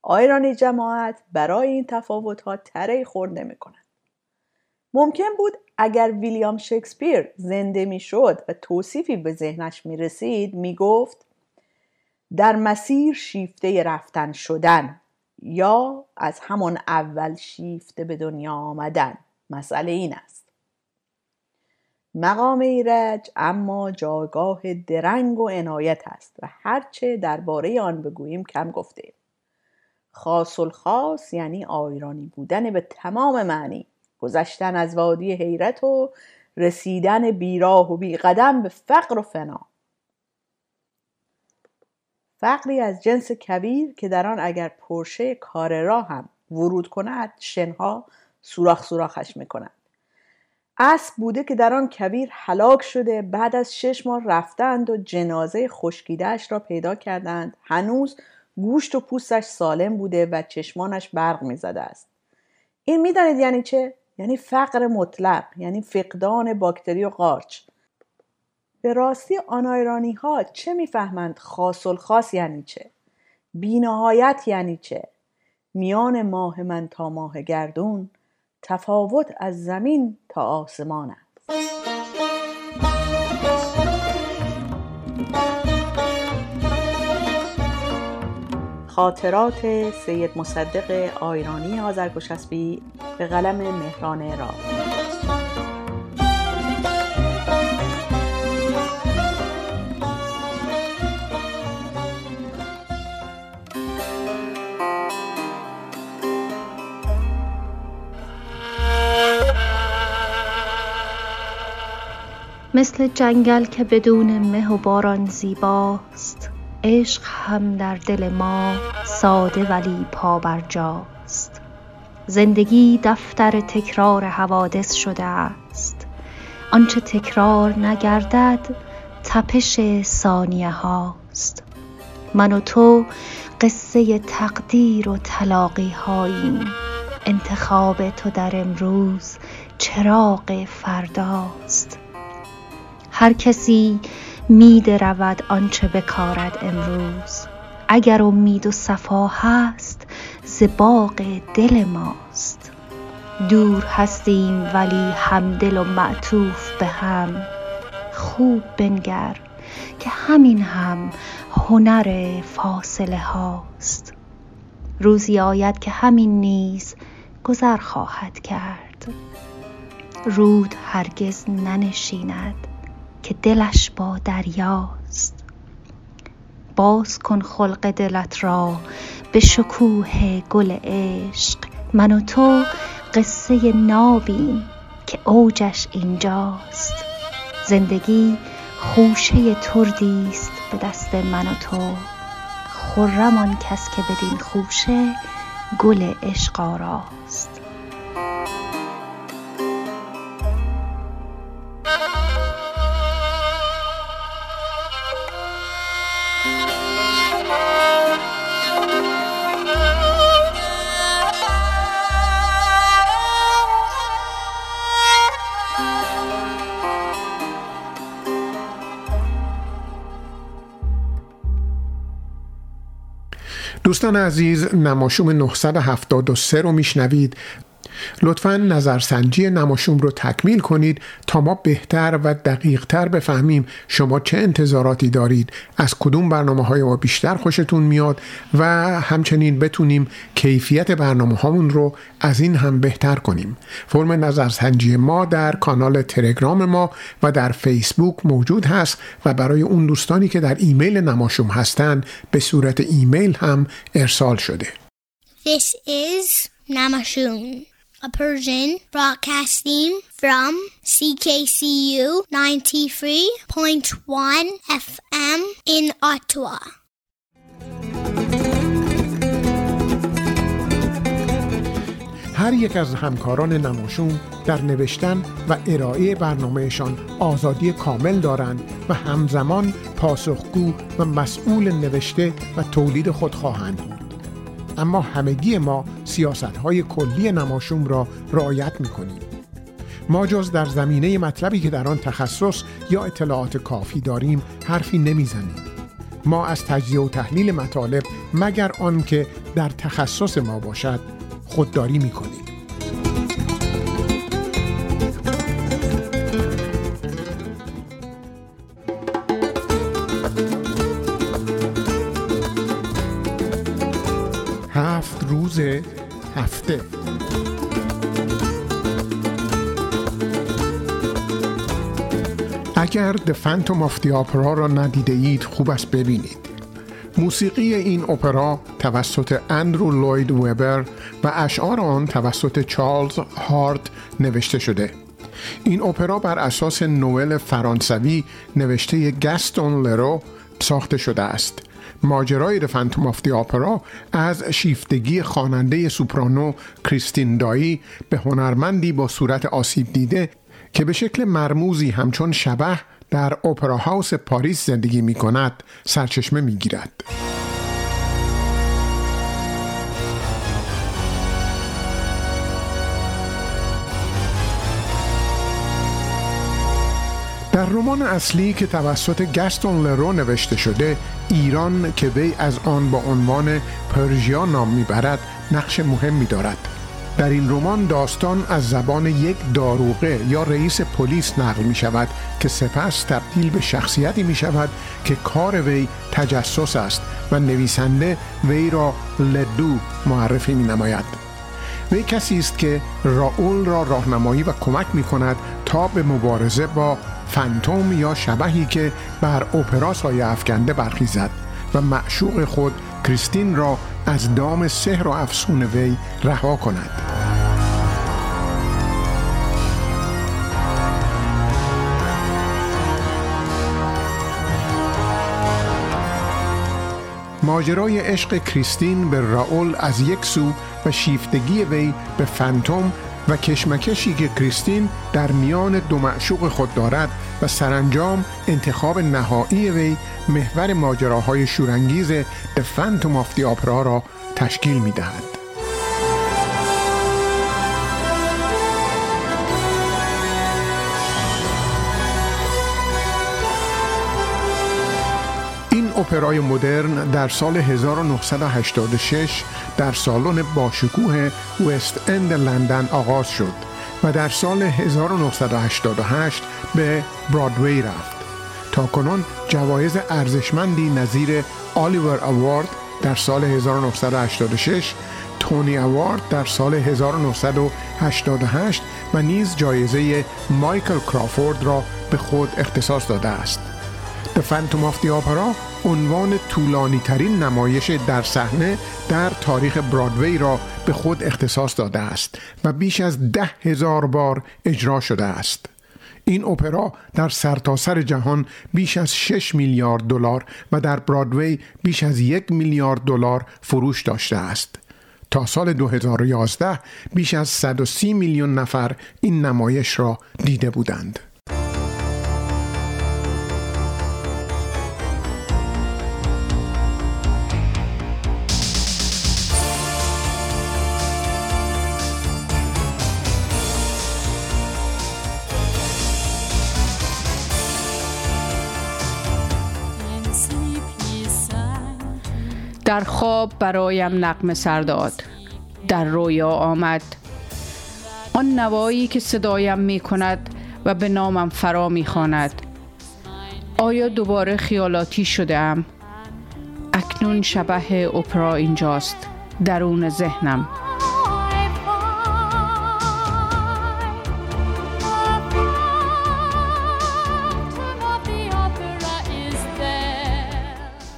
S18: آیرانی جماعت برای این تفاوت ها تره خورد نمی کند ممکن بود اگر ویلیام شکسپیر زنده می‌شد و توصیفی به ذهنش می رسید می گفت در مسیر شیفته رفتن شدن. یا از همان اول شیفته به دنیا آمدن؟ مسئله این است. مقام ایرج اما جایگاه درنگ و عنایت است و هرچه درباره آن بگوییم کم گفته خاص الخاص یعنی آیرانی بودن به تمام معنی گذشتن از وادی حیرت و رسیدن بیراه و بیقدم به فقر و فنا. فقری از جنس کبیر که در آن اگر پرشه کار راه هم ورود کند شنها سوراخ سوراخش می‌کنند. اسب بوده که در آن کویر هلاک شده بعد از شش ماه رفتند و جنازه خشکیدهاش را پیدا کردند. هنوز گوشت و پوستش سالم بوده و چشمانش برق می‌زده است. این می‌دانید یعنی چه؟ یعنی فقر مطلق یعنی فقدان باکتری و قارچ. به راستی آنایرانی ها چه می‌فهمند خاص الخاص یعنی چه؟ بینهایت یعنی چه؟ میان ماه من تا ماه گردون تفاوت از زمین تا آسمان است. خاطرات سید مصدق آیرانی آذرگشسبی به قلم مهران را
S19: مثل جنگل که بدون مه و باران زیباست. عشق هم در دل ما ساده ولی پابرجاست. زندگی دفتر تکرار حوادث شده است. آنچه تکرار نگردد تپش ثانیه هاست. من و تو قصه تقدیر و تلاقی هاییم. انتخاب تو در امروز چراغ فرداست هر کسی می رود آنچه بکارد امروز. اگر امید و صفا هست ز باغ دل ماست. دور هستیم ولی همدل و معطوف به هم. خوب بنگر که همین هم هنر فاصله هاست. روزی آید که همین نیز گذر خواهد کرد. رود هرگز ننشیند. که دلش با دریاست. باز کن خلق دلت را به شکوه گل عشق. من و تو قصه نابیم که اوجش اینجاست. زندگی خوشه تردی است به دست من و تو. خرم آن کس که بدین خوشه گل عشق آراست.
S4: دوستان عزیز نماشوم 973 رو میشنوید. لطفا نظرسنجی نماشوم رو تکمیل کنید تا ما بهتر و دقیقتر بفهمیم شما چه انتظاراتی دارید. از کدوم برنامه های ما بیشتر خوشتون میاد و همچنین بتونیم کیفیت برنامه هامون رو از این هم بهتر کنیم. فرم نظرسنجی ما در کانال تلگرام ما و در فیسبوک موجود هست و برای اون دوستانی که در ایمیل نماشوم هستند به صورت ایمیل هم ارسال شده.
S1: This is Namashun, a Persian broadcasting from CKCU 93.1 FM in Ottawa.
S4: هر یک از همکاران نماشون در نوشتن و ارائه برنامهشان آزادی کامل دارند و همزمان پاسخگو و مسئول نوشته و تولید خود خواهند بود اما همگی ما سیاست های کلی نماشوم را رعایت می کنیم. ما جز در زمینه مطلبی که در آن تخصص یا اطلاعات کافی داریم حرفی نمی‌زنیم. ما از تجزیه و تحلیل مطالب مگر آنکه در تخصص ما باشد خودداری می کنیم. هفته. اگر د فانتوم آف دی آپرا را ندیده اید خوب است ببینید. موسیقی این اپرا توسط اندرو لوید وبر و اشعار آن توسط چارلز هارت نوشته شده. این اپرا بر اساس نوول فرانسوی نوشته گستون لرو ساخته شده است. ماجرای Phantom of Opera از شیفتگی خواننده سوپرانو کریستین دایی به هنرمندی با صورت آسیب دیده که به شکل مرموزی همچون شبح در اپرا هاوس پاریس زندگی می کند سرچشمه می گیرد. در رمان اصلی که توسط گستون لرو نوشته شده ایران که وی از آن با عنوان پرژیا نام می‌برد نقش مهمی دارد در این رمان داستان از زبان یک داروغه یا رئیس پلیس نقل می شود که سپس تبدیل به شخصیتی می شود که کار وی تجسس است و نویسنده وی را لدو معرفی می نماید وی کسی است که راول را راهنمایی و کمک می کند تا به مبارزه با فنتوم یا شبهی که بر اپرا سایه افکنده برخیزد و معشوق خود کریستین را از دام سحر و افسون وی رها کند. ماجرای عشق کریستین به راول از یک سو و شیفتگی وی به فنتوم و کشمکشی که کریستین در میان دو معشوق خود دارد و سرانجام انتخاب نهایی وی محور ماجراهای شورانگیز The Phantom of the Opera را تشکیل می دهد. این اپرای مدرن در سال 1986 در سالن باشکوه وست اند لندن آغاز شد و در سال 1988 به برادوی رفت تا کنون جوایز ارزشمندی نظیر آلیور اوارد در سال 1986 تونی اوارد در سال 1988 و نیز جایزه مایکل کرافورد را به خود اختصاص داده است. The Phantom of the Opera عنوان طولانی ترین نمایش در صحنه در تاریخ برادوی را به خود اختصاص داده است و بیش از ده هزار بار اجرا شده است. این اپرا در سرتاسر سر جهان بیش از 6 میلیارد دلار و در برادوی بیش از یک میلیارد دلار فروش داشته است. تا سال 2011 بیش از 130 میلیون نفر این نمایش را دیده بودند.
S8: در خواب برایم نقم سرداد در رویا آمد. آن نوایی که صدایم می کند و به نامم فرا می خواند آیا دوباره خیالاتی شده ام؟ اکنون شبه اپرا اینجاست. درون ذهنم.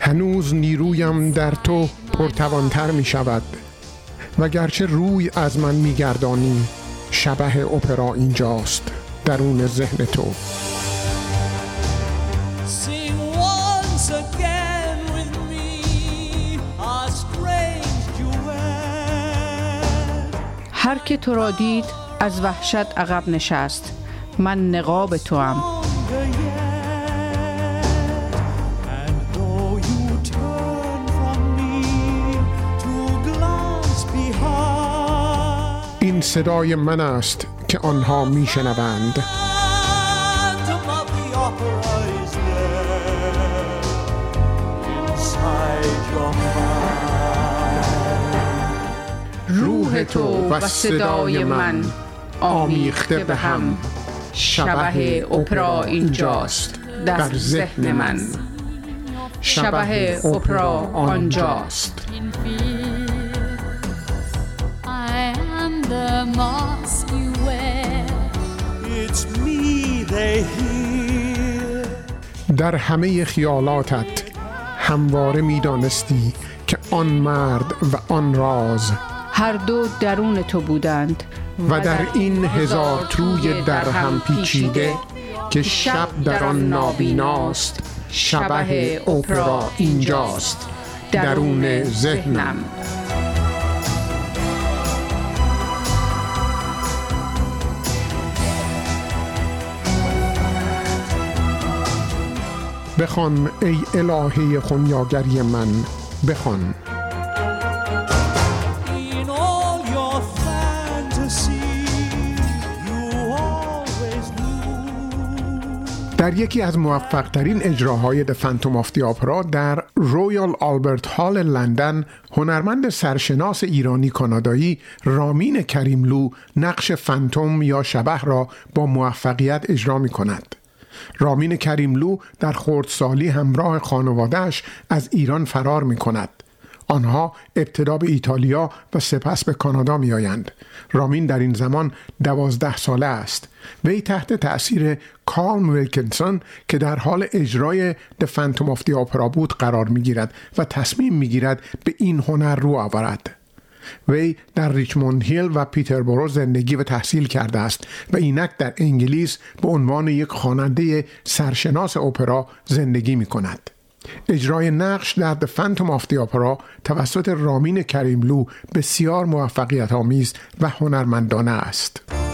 S4: هنوز نیرویم در تو پرتوانتر می شود. و گرچه روی از من می گردانی شبه اپرا اینجاست درون ذهن تو.
S8: هر که تو را دید از وحشت عقب نشست. من نقاب تو هم
S4: این صدای من است که آنها میشنوند.
S8: روح تو و صدای من آمیخته به هم. شبه اپرا اینجاست در ذهن من. شبه اپرا آنجاست. در همه خیالاتت همواره می‌دانستی که آن مرد و آن راز هر دو درون تو بودند
S4: و در این هزار توی در هم پیچیده که شب در آن نابیناست شبه اپرا اینجاست درون ذهنم.
S20: بخوان ای الهه خونیاگری من بخوان. در یکی از موفق ترین اجراهای The Phantom of the Opera در رویال آلبرت هال لندن هنرمند سرشناس ایرانی کانادایی رامین کریملو نقش فانتوم یا شبح را با موفقیت اجرا می کند. رامین کریملو در خردسالی همراه خانوادهش از ایران فرار می کند. آنها ابتدا به ایتالیا و سپس به کانادا می آیند. رامین در این زمان دوازده ساله است. وی تحت تأثیر کالم ویلکنسون که در حال اجرای The Phantom of the Opera بود قرار می گیرد و تصمیم می گیرد به این هنر رو آورد. وی در ریچموند هیل و پیتربورو زندگی و تحصیل کرده است و اینک در انگلیس به عنوان یک خواننده سرشناس اپرا زندگی می کند. اجرای نقش در The Phantom of the Opera توسط رامین کریملو بسیار موفقیت آمیز و هنرمندانه است.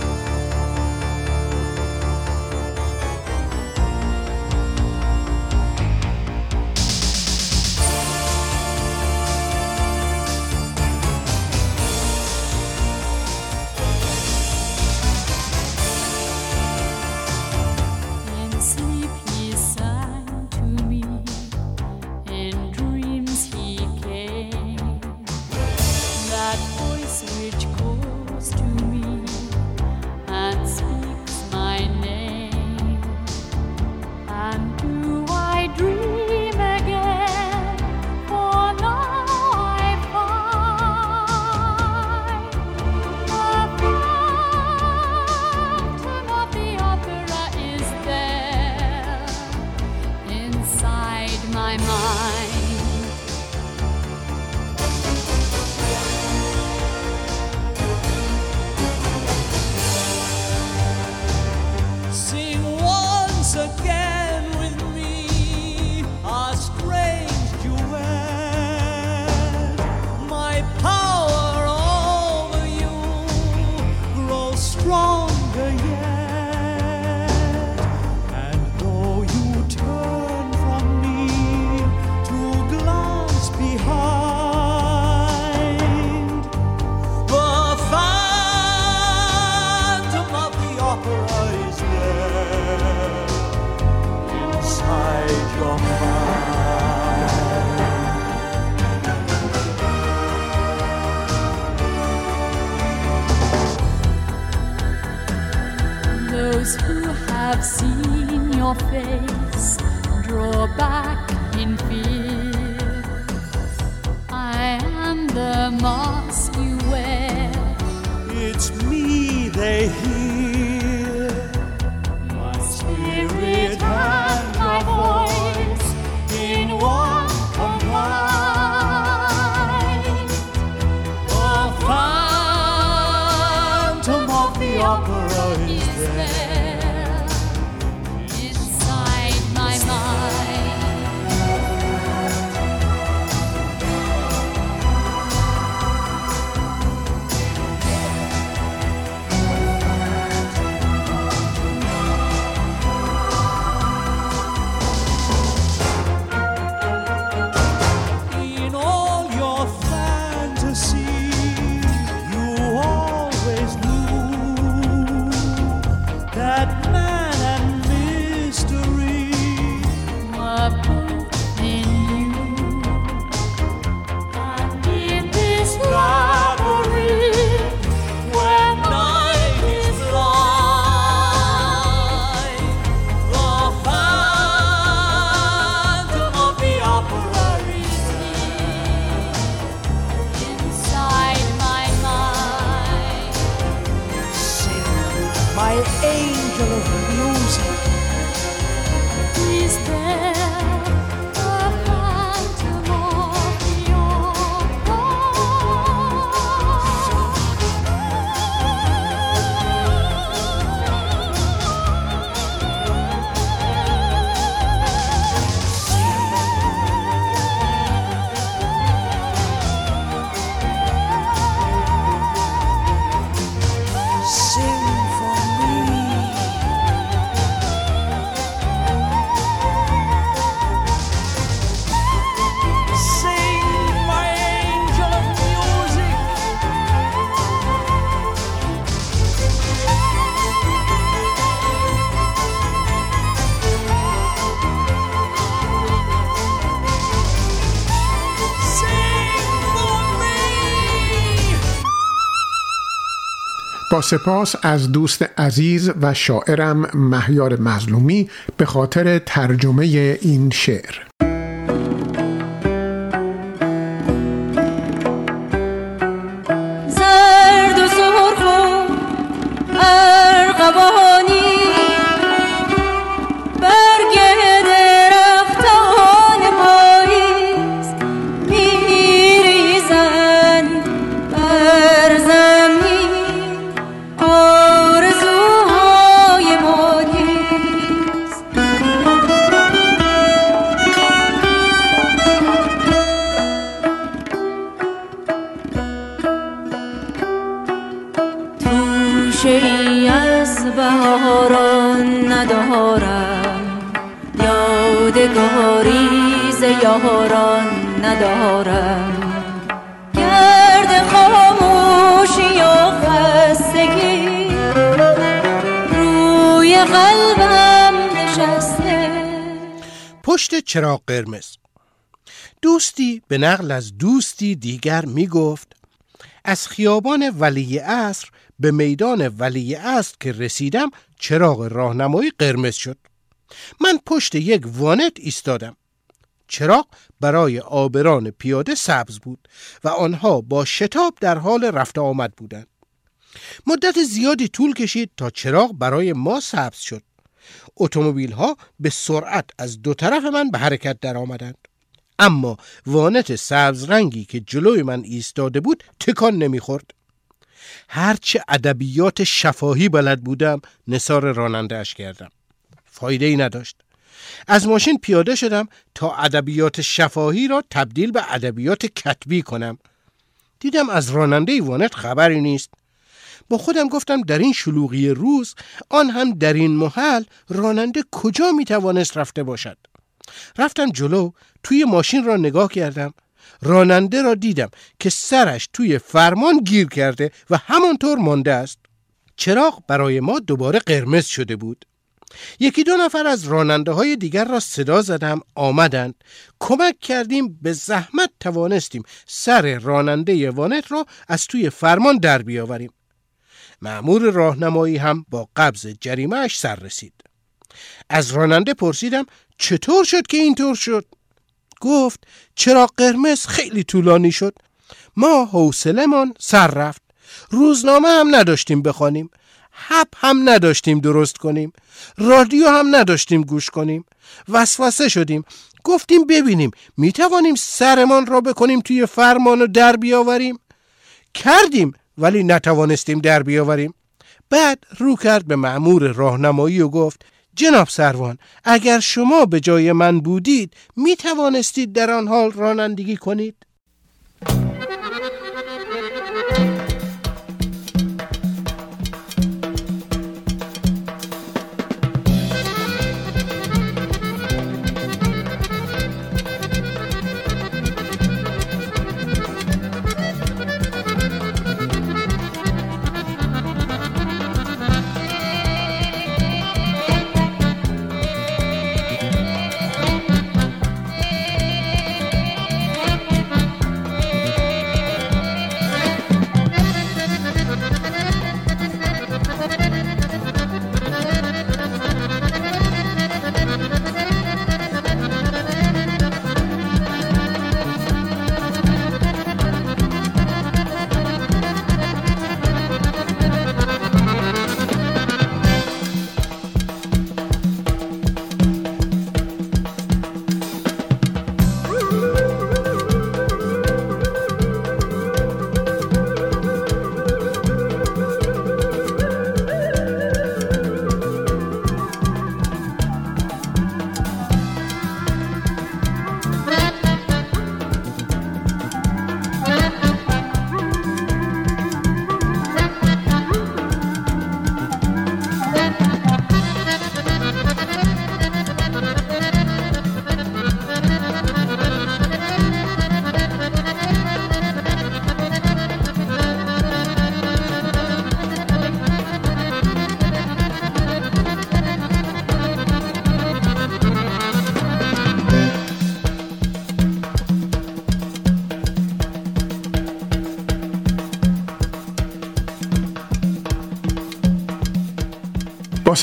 S4: سپاس از دوست عزیز و شاعرم مهیار مظلومی به خاطر ترجمه این شعر.
S17: توشه ای از بهاران ندارم. یادگاری ز یاران ندارم. گرد خاموشی و خستگی روی قلبم نشسته.
S21: پشت چراغ قرمز. دوستی به نقل از دوستی دیگر می گفت از خیابان ولی اصر به میدان ولی اصر که رسیدم چراغ راهنمایی قرمز شد. من پشت یک وانت ایستادم. چراغ برای آبران پیاده سبز بود و آنها با شتاب در حال رفت آمد بودند. مدت زیادی طول کشید تا چراغ برای ما سبز شد. اتومبیل ها به سرعت از دو طرف من به حرکت در آمدند اما وانت سبز رنگی که جلوی من ایستاده بود تکان نمی‌خورد. هرچه ادبیات شفاهی بلد بودم نصار راننده اش کردم. فایده ای نداشت. از ماشین پیاده شدم تا ادبیات شفاهی را تبدیل به ادبیات کتبی کنم. دیدم از راننده وانت خبری نیست. با خودم گفتم در این شلوغی روز آن هم در این محل راننده کجا می‌توانست رفته باشد؟ رفتم جلو توی ماشین را نگاه کردم. راننده را دیدم که سرش توی فرمان گیر کرده و همانطور مانده است. چراغ برای ما دوباره قرمز شده بود. یکی دو نفر از راننده های دیگر را صدا زدم آمدند. کمک کردیم به زحمت توانستیم سر راننده وانت را از توی فرمان در بیاوریم. معمور راهنمایی هم با قبض جریمهش سر رسید. از راننده پرسیدم چطور شد که اینطور شد؟ گفت چرا قرمز خیلی طولانی شد؟ ما حوصلمان سر رفت. روزنامه هم نداشتیم بخوانیم. هب هم نداشتیم درست کنیم. رادیو هم نداشتیم گوش کنیم. وسوسه شدیم. گفتیم ببینیم می‌توانیم سرمان را بکنیم توی فرمان و در بیاوریم؟ کردیم ولی نتوانستیم در بیاوریم. بعد رو کرد به معمور راهنمایی و گفت جناب سروان اگر شما به جای من بودید می توانستید در آن حال رانندگی کنید؟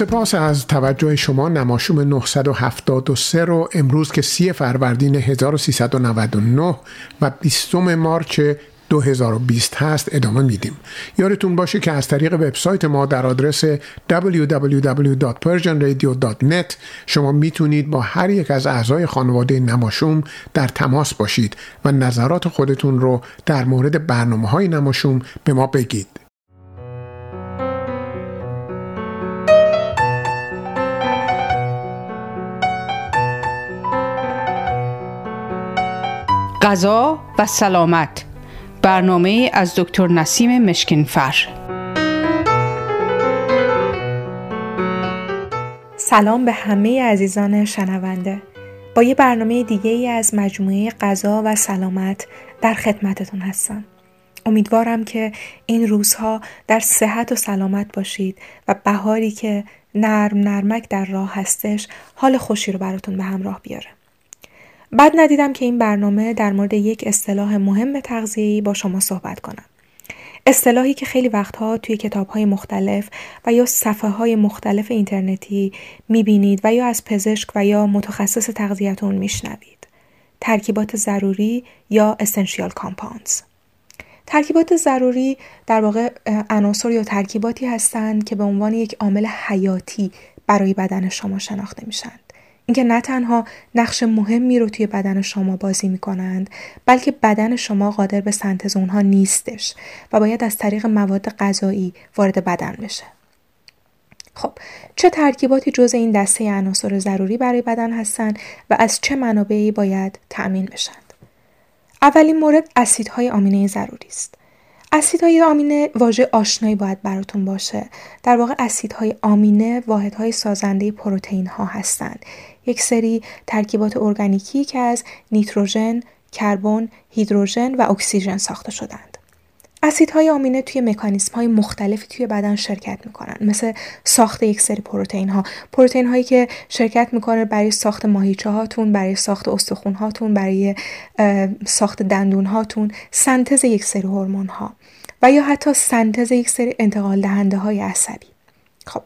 S4: سپاس از توجه شما. نماشوم 973 رو امروز که سی فروردین 1399 و 20 مارچ 2020 هست ادامه میدیم. یادتون باشه که از طریق وبسایت ما در آدرس www.persianradio.net شما می‌تونید با هر یک از اعضای خانواده نماشوم در تماس باشید و نظرات خودتون رو در مورد برنامه های نماشوم به ما بگید.
S8: غذا و سلامت. برنامه از دکتر نسیم مشکینفر.
S13: سلام به همه عزیزان شنونده. با یه برنامه دیگه ای از مجموعه غذا و سلامت در خدمتتون هستم. امیدوارم که این روزها در صحت و سلامت باشید و بهاری که نرم نرمک در راه هستش حال خوشی رو براتون به همراه بیاره. بعد ندیدم که این برنامه در مورد یک اصطلاح مهم تغذیه‌ای با شما صحبت کنم. اصطلاحی که خیلی وقتها توی کتابهای مختلف و یا صفحه های مختلف اینترنتی می‌بینید و یا از پزشک و یا متخصص تغذیتون میشنوید. ترکیبات ضروری یا essential compounds. ترکیبات ضروری در واقع عناصر یا ترکیباتی هستند که به عنوان یک عامل حیاتی برای بدن شما شناخته میشن. اینکه نه تنها نقش مهمی رو توی بدن شما بازی می کنند بلکه بدن شما قادر به سنتز اونها نیستش و باید از طریق مواد غذایی وارد بدن بشه. خب چه ترکیباتی جز این دسته عناصر ضروری برای بدن هستند و از چه منابعی باید تأمین بشند؟ اولین مورد اسیدهای آمینه ضروری است. اسیدهای آمینه واژه آشنایی باید براتون باشه. در واقع اسیدهای آمینه واحدهای سازنده پروتئین ها هستند یک سری ترکیبات ارگانیکی که از نیتروژن، کربن، هیدروژن و اکسیژن ساخته شدند. اسیدهای آمینه توی مکانیسم های مختلفی توی بدن شرکت می‌کنن مثل ساخت یک سری پروتئین ها پروتئین هایی که شرکت می‌کنه برای ساخت ماهیچه هاتون برای ساخت استخون هاتون برای ساخت دندون هاتون سنتز یک سری هورمون ها و یا حتی سنتز یک سری انتقال دهنده های عصبی خب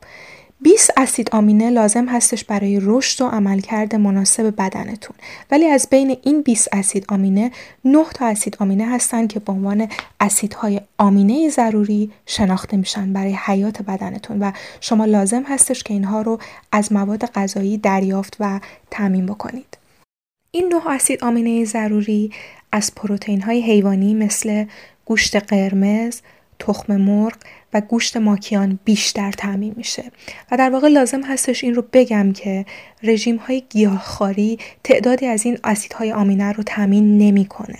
S13: 20 اسید آمینه لازم هستش برای رشد و عملکرد مناسب بدنتون. ولی از بین این 20 اسید آمینه 9 تا اسید آمینه هستن که به عنوان اسیدهای آمینه ضروری شناخته میشن برای حیات بدنتون و شما لازم هستش که اینها رو از مواد غذایی دریافت و تامین بکنید. این نه اسید آمینه ضروری از پروتئین های حیوانی مثل گوشت قرمز، تخم مرغ و گوشت ماکیان بیشتر تعمین میشه. و در واقع لازم هستش این رو بگم که رژیم های گیاهخواری تعدادی از این اسیدهای آمینه رو تامین نمی‌کنه.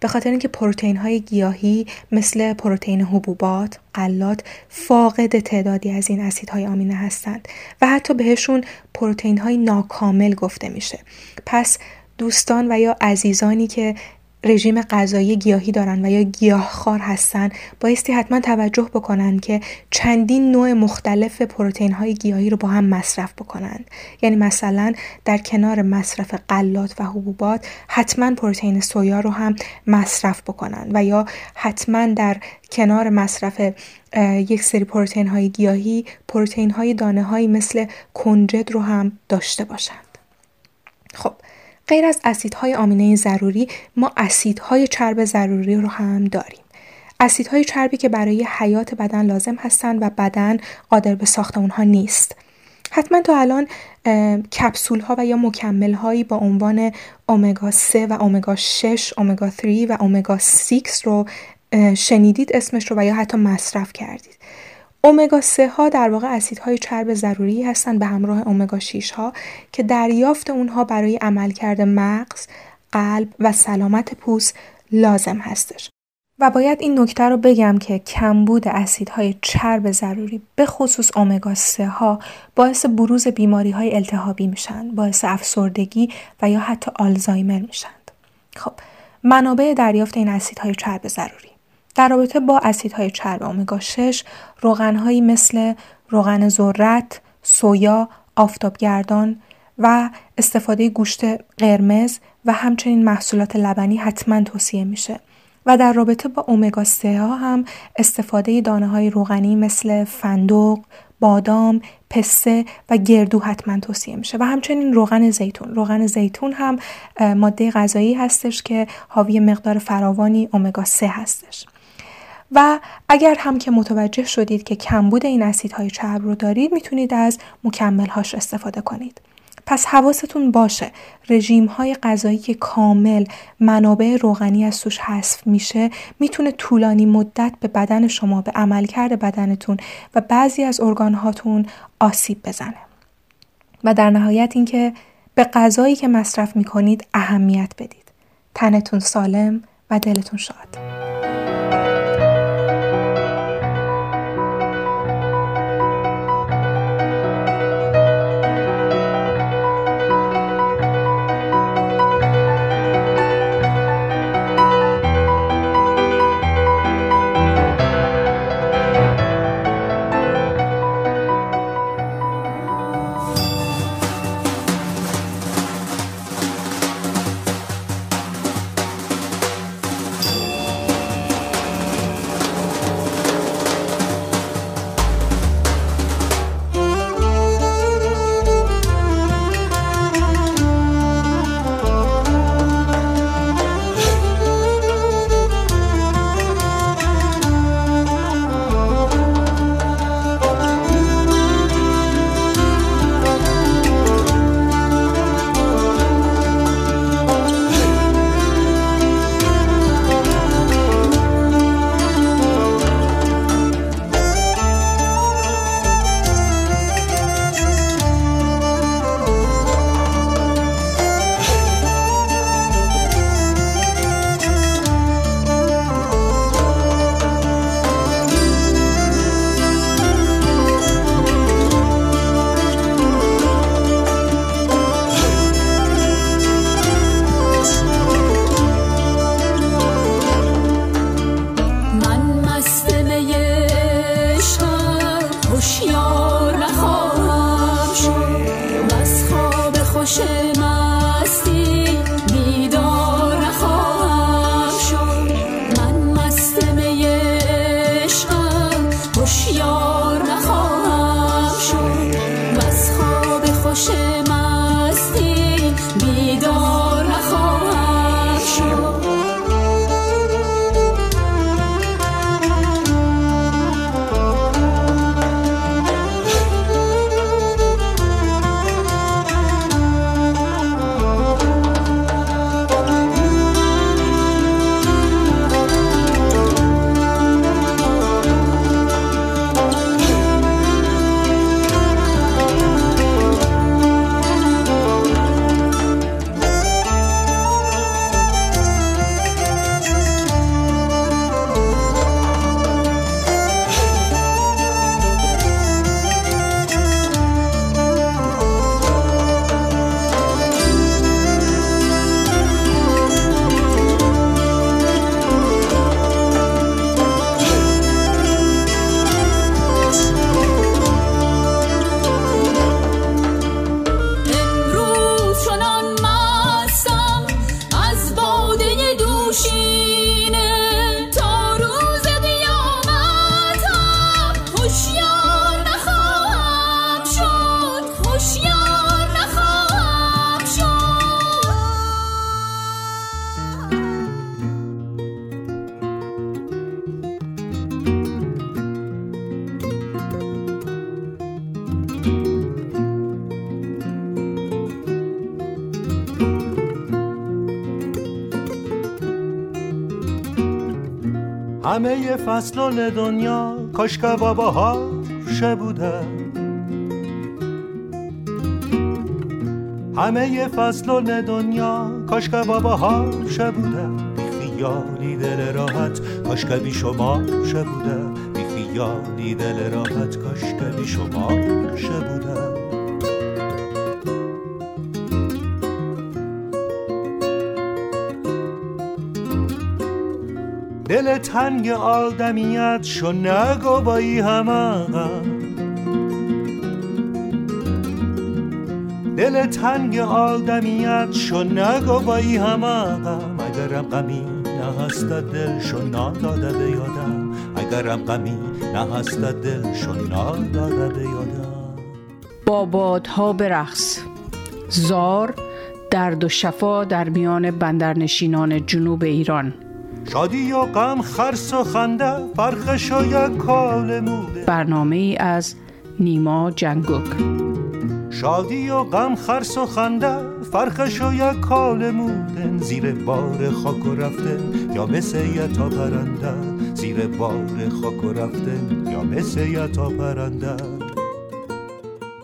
S13: به خاطر اینکه پروتئین های گیاهی مثل پروتئین حبوبات غلات فاقد تعدادی از این اسیدهای آمینه هستند و حتی بهشون پروتئین های ناکامل گفته میشه. پس دوستان و یا عزیزانی که رژیم غذایی گیاهی دارن و یا گیاهخوار هستن بایستی حتما توجه بکنن که چندین نوع مختلف پروتئین های گیاهی رو با هم مصرف بکنن. یعنی مثلا در کنار مصرف غلات و حبوبات حتما پروتئین سویا رو هم مصرف بکنن و یا حتما در کنار مصرف یک سری پروتئین های گیاهی پروتئین های دانه های مثل کنجد رو هم داشته باشند. خب غیر از اسیدهای آمینه ضروری ما اسیدهای چرب ضروری رو هم داریم. اسیدهای چربی که برای حیات بدن لازم هستند و بدن قادر به ساخت اونها نیست. حتما تا الان کپسول ها و یا مکمل هایی با عنوان اومگا 3 و اومگا 6 اومگا 3 و اومگا 6 رو شنیدید اسمش رو و یا حتی مصرف کردید. اومگا 3 ها در واقع اسیدهای چرب ضروری هستند به همراه اومگا 6 ها که دریافت اونها برای عملکرد مغز، قلب و سلامت پوست لازم هستش. و باید این نکته رو بگم که کمبود اسیدهای چرب ضروری به خصوص اومگا 3 ها باعث بروز بیماری های التهابی میشن، باعث افسردگی و یا حتی آلزایمر میشن. خب منابع دریافت این اسیدهای چرب ضروری در رابطه با اسیدهای چرب امگا 6 روغنهایی مثل روغن ذرت، سویا، آفتابگردان و استفاده گوشت قرمز و همچنین محصولات لبنی حتما توصیه میشه. و در رابطه با اومگا 3 ها هم استفاده دانه های روغنی مثل فندق، بادام، پسته و گردو حتما توصیه میشه. و همچنین روغن زیتون. روغن زیتون هم ماده غذایی هستش که حاوی مقدار فراوانی امگا 3 هستش. و اگر هم که متوجه شدید که کمبود این اسیدهای چرب رو دارید می‌تونید از مکملهاش استفاده کنید. پس حواستون باشه رژیم های غذایی که کامل منابع روغنی از توش حذف میشه می‌تونه طولانی مدت به بدن شما به عملکرد بدنتون و بعضی از ارگان هاتون آسیب بزنه. و در نهایت اینکه به غذایی که مصرف می‌کنید اهمیت بدید. تنتون سالم و دلتون شاد.
S12: فصلان دنیا کاش که بابا بودن. همه فصلان دنیا کاش که بابا بودن. بی خیالی دل راحت کاش که بی شما بودن. بی خیالی دل راحت کاش که بی شما بودن. تنگ آدمیت شو نگو با ای دل تنگ آدمیت شو نگو با ای اگرم غمی هست دل شو ناداده به یادم. اگرم غمی هست دلشون نداره به یادم.
S8: با بادها زار درد و شفا در میان بندرنشینان جنوب ایران.
S12: شادی و غم خرس و خنده فرقش و یک کال موده
S8: برنامه ای از نیما جنگوک
S12: شادی و غم خرس و خنده فرقش و یک کال مودن زیر بار خاک و رفتن یا مثل یه تا پرنده. زیر بار خاک و رفتن یا مثل یه تا پرنده.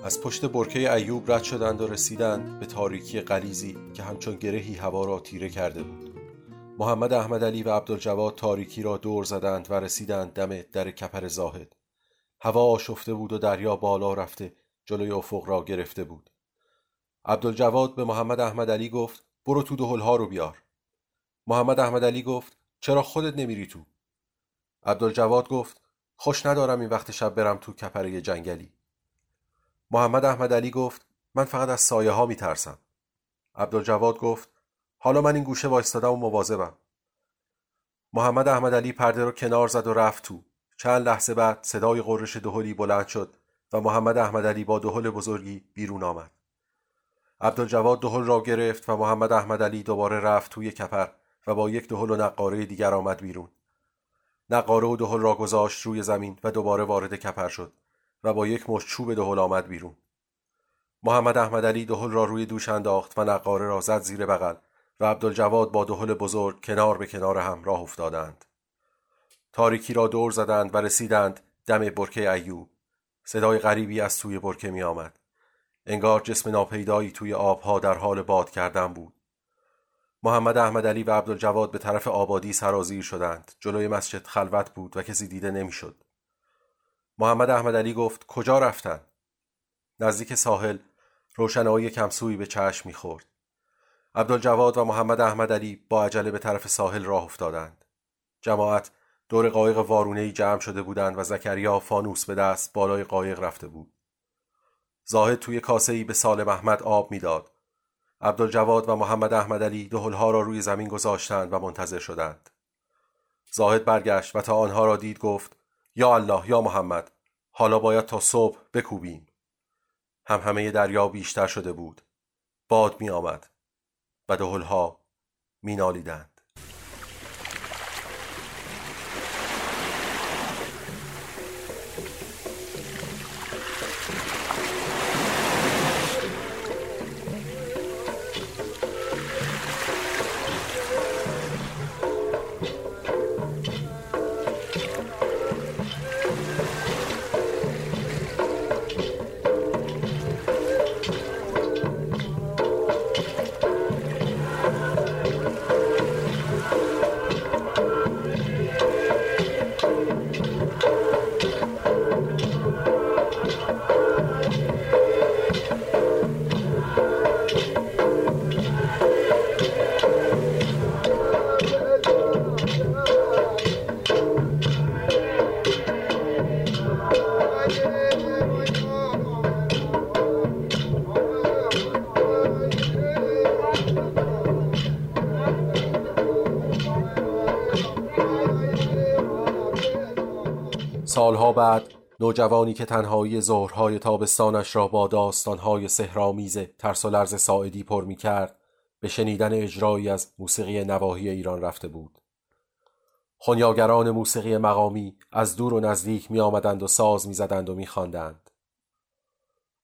S22: از پشت برکه ایوب رد شدند و رسیدند به تاریکی غلیزی که همچون گرهی هوا را تیره کرده بود. محمد احمد علی و عبدالجواد تاریکی را دور زدند و رسیدند دم در کپر زاهد. هوا آشفته بود و دریا بالا رفته جلوی افق را گرفته بود. عبدالجواد به محمد احمد علی گفت برو تو دهلها رو بیار. محمد احمد علی گفت چرا خودت نمیری تو؟ عبدالجواد گفت خوش ندارم این وقت شب برم تو کپره جنگلی. محمد احمد علی گفت من فقط از سایه ها میترسم. عبدالجواد گفت حالا من این گوشه وایستادم و مواظبم. محمد احمد علی پرده رو کنار زد و رفت تو. چند لحظه بعد صدای قررش دهلی بلند شد و محمد احمد علی با دهل بزرگی بیرون آمد. عبدالجواد دهل را گرفت و محمد احمد علی دوباره رفت توی کپر و با یک دهل و نقاره دیگر آمد بیرون. نقاره و دهل را گذاشت روی زمین و دوباره وارد کپر شد و با یک مشت چوب دهل آمد بیرون. محمد احمد علی دهل را روی دوش انداخت و نقاره را زد زیر بغل و عبدالجواد با دهل بزرگ کنار به کنار هم راه افتادند تاریکی را دور زدند و رسیدند دم برکه ایوب صدای غریبی از توی برکه می آمد. انگار جسم ناپیدایی توی آبها در حال باد کردن بود. محمد احمد علی و عبدالجواد به طرف آبادی سرازیر شدند. جلوی مسجد خلوت بود و کسی دیده نمی‌شد. محمد احمد علی گفت کجا رفتن؟ نزدیک ساحل روشنایی کمسویی به چشم می‌خورد. عبدالجواد و محمد احمد علی با عجله به طرف ساحل راه افتادند. جماعت دور قایق وارونه جمع شده بودند و زکریا فانوس به دست بالای قایق رفته بود. زاهد توی کاسه ای به سالم احمد آب می‌داد. عبدالجواد و محمد احمد علی دهلها را روی زمین گذاشتند و منتظر شدند. زاهد برگشت و تا آنها را دید گفت یا الله یا محمد حالا باید تا صبح بکوبیم. هم همه دریا بیشتر شده بود. باد می آمد و دهلها می نوجوانی که تنهایی ظهرهای تابستانش را با داستانهای سهرامیز ترس و لرز ساعدی پر می کرد به شنیدن اجرایی از موسیقی نواحی ایران رفته بود. خونیاگران موسیقی مقامی از دور و نزدیک می آمدند و ساز می زدند و می خواندند.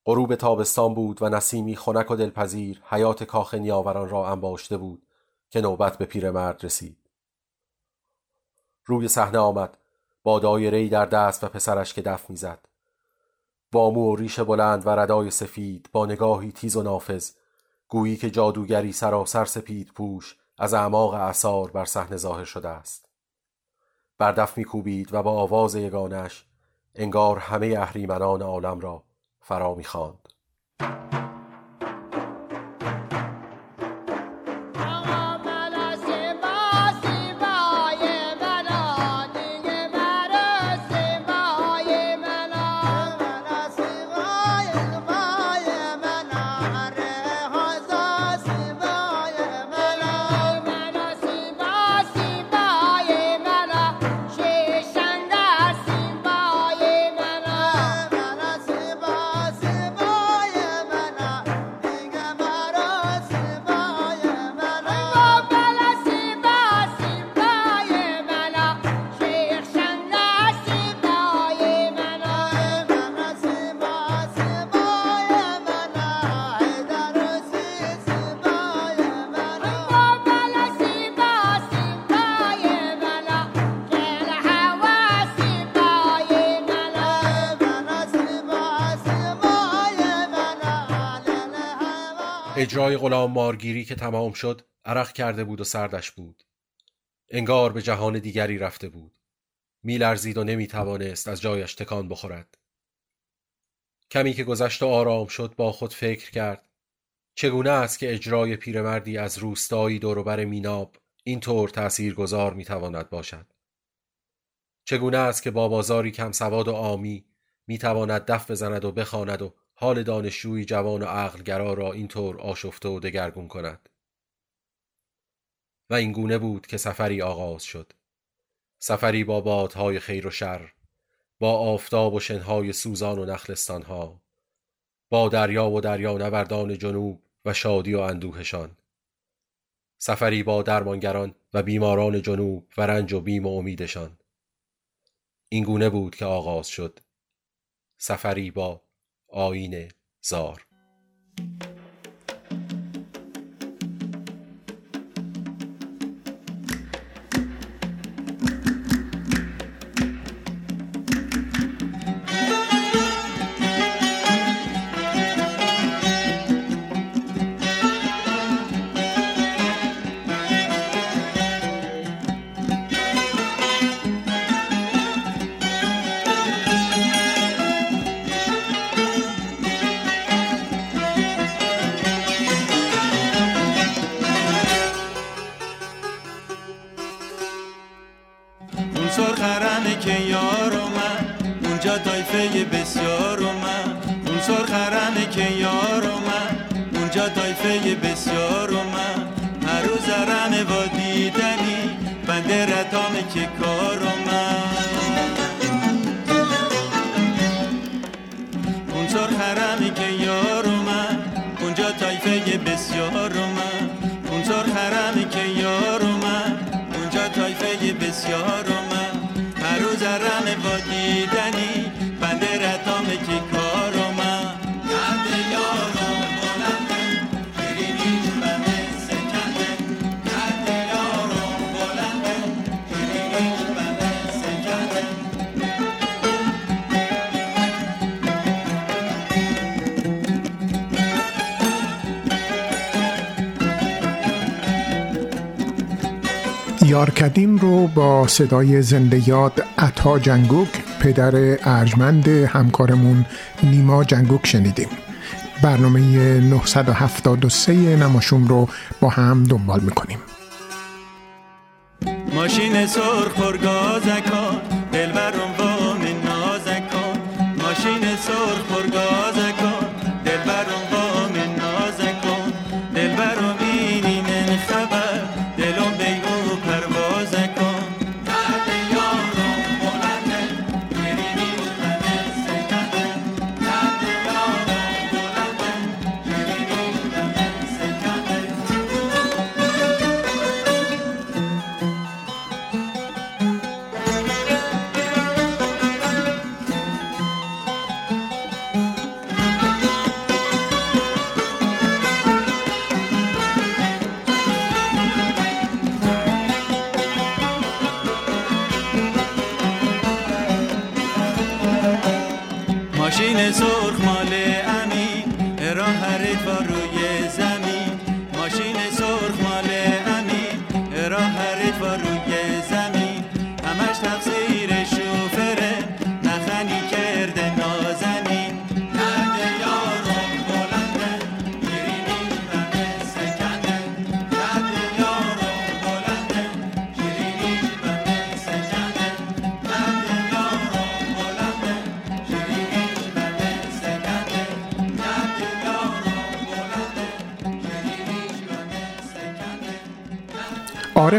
S22: غروب تابستان بود و نسیمی خنک و دلپذیر حیات کاخ نیاوران را انباشته بود که نوبت به پیرمرد رسید. روی صحنه آمد با دایره‌ای در دست و پسرش که دف می‌زد. با مو و ریش بلند و ردای سفید با نگاهی تیز و نافذ گویی که جادوگری سراسر سپید پوش از اعماق اثار بر صحنه ظاهر شده است. بر دف میکوبید و با آواز یگانش انگار همه اهریمنان عالم را فرا می‌خواند. اجرای غلام مارگیری که تمام شد عرق کرده بود و سردش بود. انگار به جهان دیگری رفته بود. میلرزید و نمی‌توانست از جایش تکان بخورد. کمی که گذشت و آرام شد با خود فکر کرد. چگونه است که اجرای پیرمردی از روستایی دوروبر میناب اینطور تأثیرگذار می‌تواند باشد؟ چگونه است که با بازاری کم سواد و آمی می‌تواند دف بزند و بخواند و حال دانشجویی جوان و عقلگرا را اینطور آشفته و دگرگون کند. و این گونه بود که سفری آغاز شد. سفری با بادهای خیر و شر با آفتاب و شنهای سوزان و نخلستانها با دریا و دریا نوردان جنوب و شادی و اندوهشان. سفری با درمانگران و بیماران جنوب و رنج و بیم و امیدشان. این گونه بود که آغاز شد. سفری با آین زار.
S4: صدای زنده یاد عطا جنگوک پدر ارجمند همکارمون نیما جنگوک شنیدیم. برنامه 973 نماشوم رو با هم دنبال می‌کنیم.
S23: ماشین سرخ پرگازکان دلبرم وام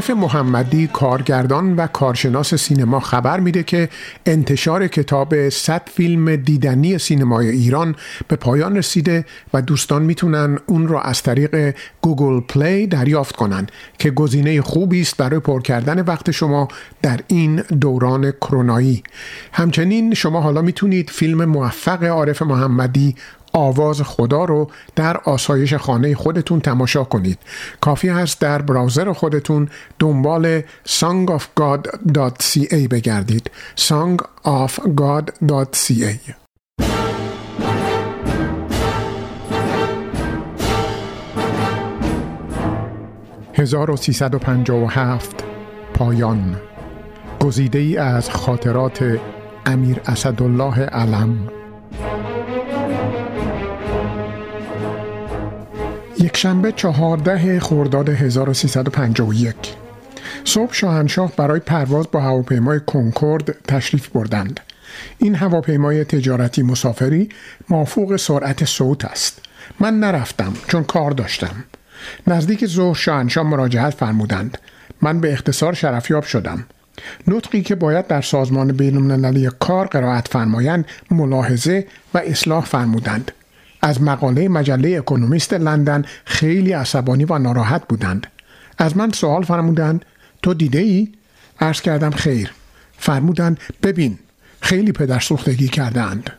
S4: عارف محمدی کارگردان و کارشناس سینما خبر میده که انتشار کتاب 100 فیلم دیدنی سینمای ایران به پایان رسیده و دوستان می‌تونن اون رو از طریق Google Play دریافت کنن که گزینه خوبی است برای پر کردن وقت شما در این دوران کرونایی. همچنین شما حالا می‌تونید فیلم موفق عارف محمدی آواز خدا رو در آسایش خانه خودتون تماشا کنید. کافی هست در براوزر خودتون دنبال songofgod.ca بگردید. songofgod.ca 1357 پایان. گزیده ای از خاطرات امیر اسدالله علم. یک شنبه چهارده خرداد 1351 صبح شاهنشاه برای پرواز با هواپیمای کنکورد تشریف بردند. این هواپیمای تجارتی مسافری مافوق سرعت صوت است. من نرفتم چون کار داشتم. نزدیک ظهر شاهنشاه مراجعت فرمودند. من به اختصار شرفیاب شدم. نطقی که باید در سازمان بینالمللی کار قرائت فرمایند ملاحظه و اصلاح فرمودند. از مقاله مجله اکونومیست لندن خیلی عصبانی و ناراحت بودند. از من سوال فرمودند تو دیده ای؟ عرض کردم خیر. فرمودند ببین خیلی پدر سوختگی کردند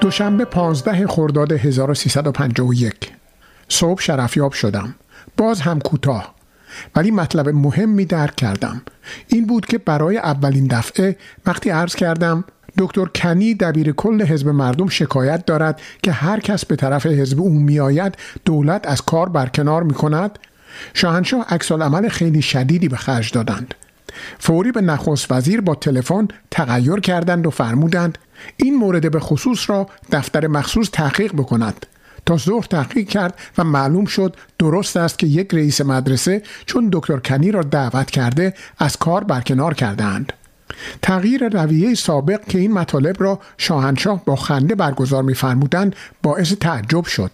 S4: دوشنبه 15 خرداد 1351 صبح شرفیاب شدم. باز هم کوتاه. ولی مطلب مهمی درک کردم. این بود که برای اولین دفعه وقتی عرض کردم دکتر کنی دبیر کل حزب مردم شکایت دارد که هر کس به طرف حزب او میآید دولت از کار برکنار می کند. شاهنشاه عکس عمل خیلی شدیدی به خرج دادند. فوری به نخست وزیر با تلفن تغییر کردند و فرمودند این مورد به خصوص را دفتر مخصوص تحقیق بکند. تا ظهر تحقیق کرد و معلوم شد درست است که یک رئیس مدرسه چون دکتر کنی را دعوت کرده از کار برکنار کردهاند تغییر رویه سابق که این مطالب را شاهنشاه با خنده برگزار می‌فرمودند باعث تعجب شد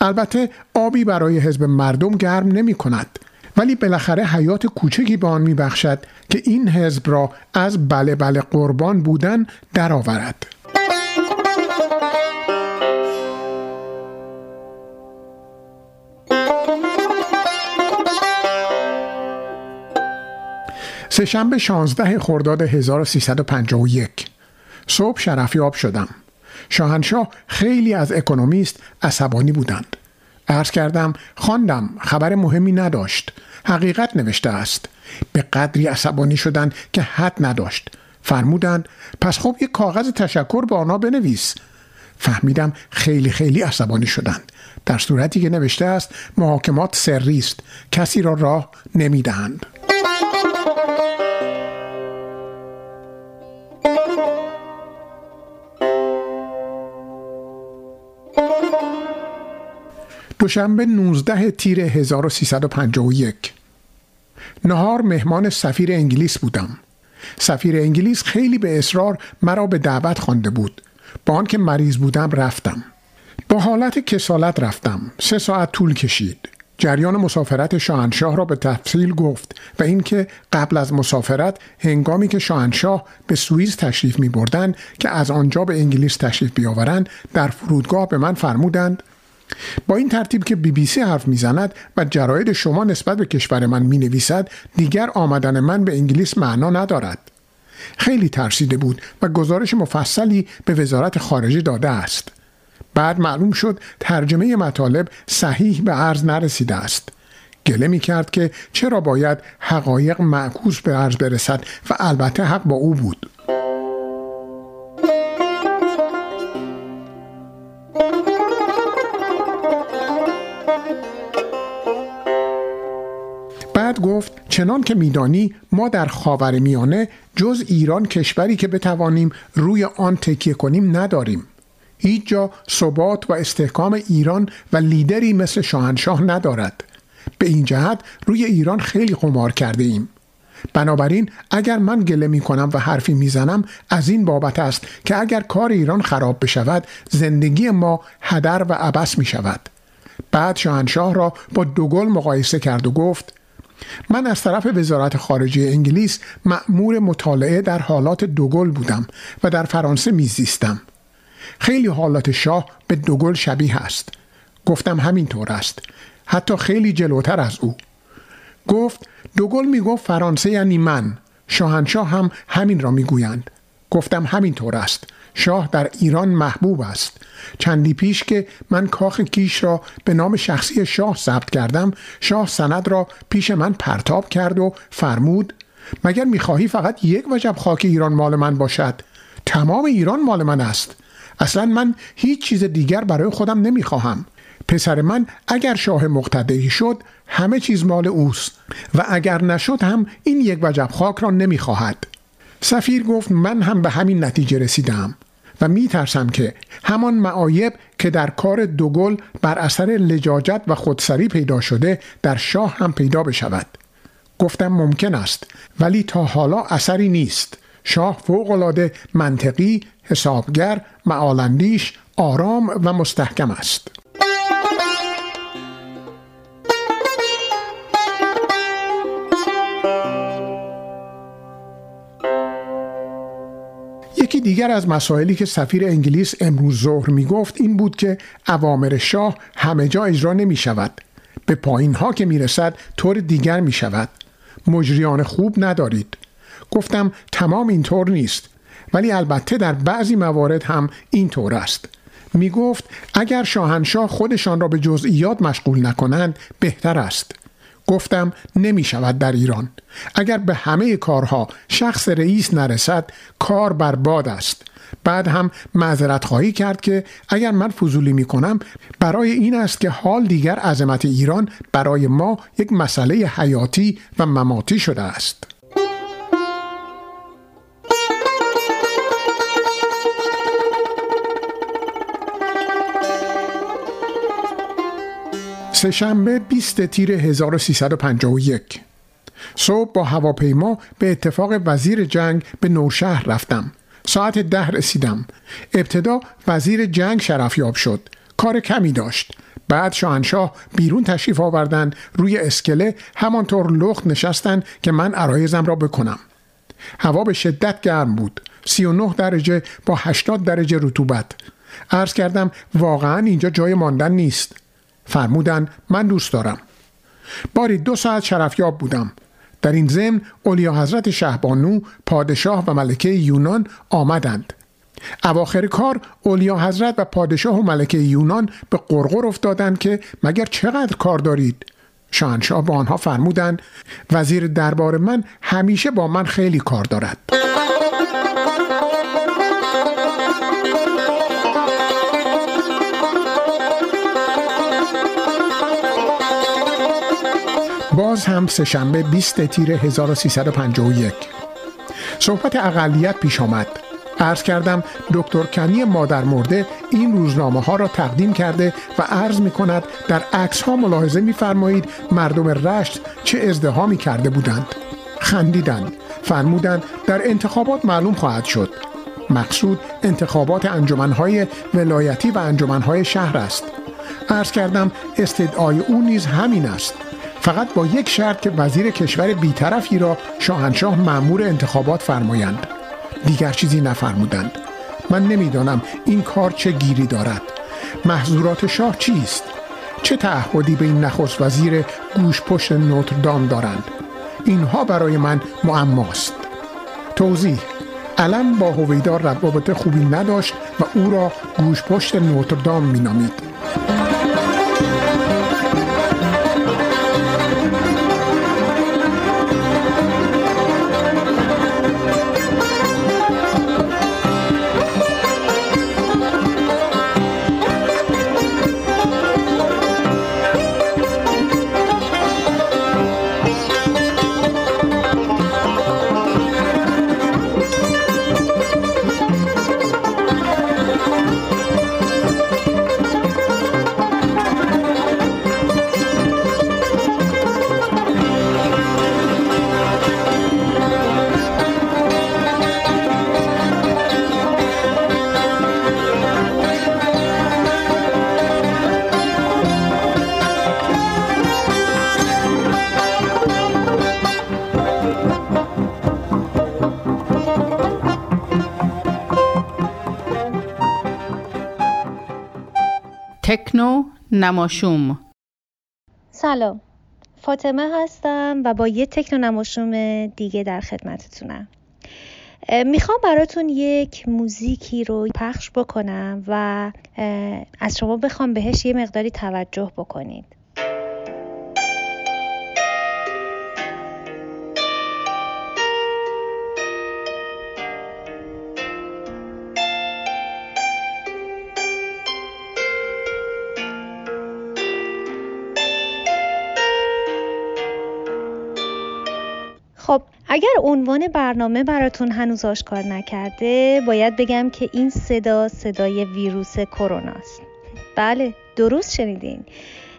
S4: البته آبی برای حزب مردم گرم نمی کند ولی بالاخره حیات کوچکی به آن میبخشد که این حزب را از بله بله قربان بودن درآورد. سهشنبه 16 خرداد 1351 صبح شرفیاب شدم. شاهنشاه خیلی از اکونومیست عصبانی بودند. عرض کردم خواندم خبر مهمی نداشت. حقیقت نوشته است. به قدری عصبانی شدند که حد نداشت. فرمودند پس خب یک کاغذ تشکر به آنها بنویس. فهمیدم خیلی خیلی عصبانی شدند. در صورتی که نوشته است محاکمات سری است. کسی را راه نمی‌دهند. دوشنبه 19 تیر 1351 نهار مهمان سفیر انگلیس بودم. سفیر انگلیس خیلی به اصرار مرا به دعوت خوانده بود. با آنکه مریض بودم رفتم. با حالت کسالت رفتم. سه ساعت طول کشید. جریان مسافرت شاهنشاه را به تفصیل گفت و اینکه قبل از مسافرت هنگامی که شاهنشاه به سوئیس تشریف می بردن که از آنجا به انگلیس تشریف بیاورند در فرودگاه به من فرمودند با این ترتیب که بی بی سی حرف می‌زند و جراید شما نسبت به کشور من می نویسد دیگر آمدن من به انگلیس معنا ندارد. خیلی ترسیده بود و گزارش مفصلی به وزارت خارجه داده است. بعد معلوم شد ترجمه مطالب صحیح به عرض نرسیده است. گله می کرد که چرا باید حقایق معکوس به عرض برسد و البته حق با او بود. گفت چنان که میدانی ما در خاور میانه جز ایران کشوری که بتوانیم روی آن تکیه کنیم نداریم. هیچ جا ثبات و استحکام ایران و لیدری مثل شاهنشاه ندارد. به این جهت روی ایران خیلی قمار کرده ایم. بنابراین اگر من گله می کنم و حرفی می‌زنم از این بابت است که اگر کار ایران خراب بشود زندگی ما هدر و عبس می شود بعد شاهنشاه را با دوگل مقایسه کرد و گفت من از طرف وزارت خارجه انگلیس مأمور مطالعه در حالات دوگل بودم و در فرانسه میزیستم خیلی حالات شاه به دوگل شبیه است. گفتم همینطور است. حتی خیلی جلوتر از او. گفت دوگل می‌گفت فرانسه یعنی من. شاهنشاه هم همین را می‌گویند گفتم همینطور است. شاه در ایران محبوب است. چندی پیش که من کاخ کیش را به نام شخصی شاه ثبت کردم شاه سند را پیش من پرتاب کرد و فرمود مگر می‌خواهی فقط یک وجب خاک ایران مال من باشد؟ تمام ایران مال من است. اصلا من هیچ چیز دیگر برای خودم نمی‌خواهم. پسر من اگر شاه مقتدری شد همه چیز مال اوست و اگر نشد هم این یک وجب خاک را نمی‌خواهد. سفیر گفت من هم به همین نتیجه رسیدم و می ترسم که همان معایب که در کار دوگل بر اثر لجاجت و خودسری پیدا شده در شاه هم پیدا بشود. گفتم ممکن است ولی تا حالا اثری نیست. شاه فوقالعاده منطقی حسابگر معالندیش آرام و مستحکم است. دیگر از مسائلی که سفیر انگلیس امروز ظهر می گفت این بود که اوامر شاه همه جا اجرا نمی شود به پایین ها که می رسد طور دیگر می شود مجریان خوب ندارید. گفتم تمام اینطور نیست. ولی البته در بعضی موارد هم اینطور است. می گفت اگر شاهنشاه خودشان را به جزئیات مشغول نکنند بهتر است. گفتم نمی شود در ایران. اگر به همه کارها شخص رئیس نرسد کار برباد است. بعد هم معذرت خواهی کرد که اگر من فضولی می کنم برای این است که حال دیگر عظمت ایران برای ما یک مسئله حیاتی و مماتی شده است. سهشنبه 20 تیر 1351 صبح با هواپیما به اتفاق وزیر جنگ به نوشهر رفتم. ساعت ده رسیدم. ابتدا وزیر جنگ شرفیاب شد. کار کمی داشت. بعد شاهنشاه بیرون تشریف آوردن روی اسکله همانطور لخت نشستن که من عرایزم را بکنم. هوا به شدت گرم بود. 39 درجه با 80 درجه رطوبت. عرض کردم واقعا اینجا جای ماندن نیست. فرمودن من دوست دارم. باری دو ساعت شرفیاب بودم. در این ضمن اولیا حضرت شهبانو پادشاه و ملکه یونان آمدند. اواخر کار اولیا حضرت و پادشاه و ملکه یونان به قرقر افتادند که مگر چقدر کار دارید؟ شاهنشاه به آنها فرمودند وزیر دربار من همیشه با من خیلی کار دارد. باز هم سهشنبه 20 تیر 1351 صحبت اقلیت پیش آمد. عرض کردم دکتر کنی مادر مرده این روزنامه ها را تقدیم کرده و عرض می کند در عکس ها ملاحظه می فرمایید مردم رشت چه ازدهامی کرده بودند. خندیدند. فرمودند در انتخابات معلوم خواهد شد. مقصود انتخابات انجمنهای ولایتی و انجمنهای شهر است. عرض کردم استدعای او نیز همین است. فقط با یک شرط که وزیر کشور بیطرفی را شاهنشاه معمور انتخابات فرمایند. دیگر چیزی نفرمودند. من نمی‌دانم این کار چه گیری دارد. محضورات شاه چیست؟ چه تعهدی به این نخست وزیر گوش پشت نوتردام دارند؟ اینها برای من معماست. توضیح علم با هویدا روابط خوبی نداشت و او را گوش پشت نوتردام مینامید.
S8: تکنو نماشوم.
S19: سلام. فاطمه هستم و با یه تکنو نماشوم دیگه در خدمتتونم. می‌خوام براتون یک موزیکی رو پخش بکنم و از شما بخوام بهش یه مقداری توجه بکنید. اگر عنوان برنامه براتون هنوز آشکار نکرده باید بگم که این صدا صدای ویروس کرونا است بله درست شنیدین.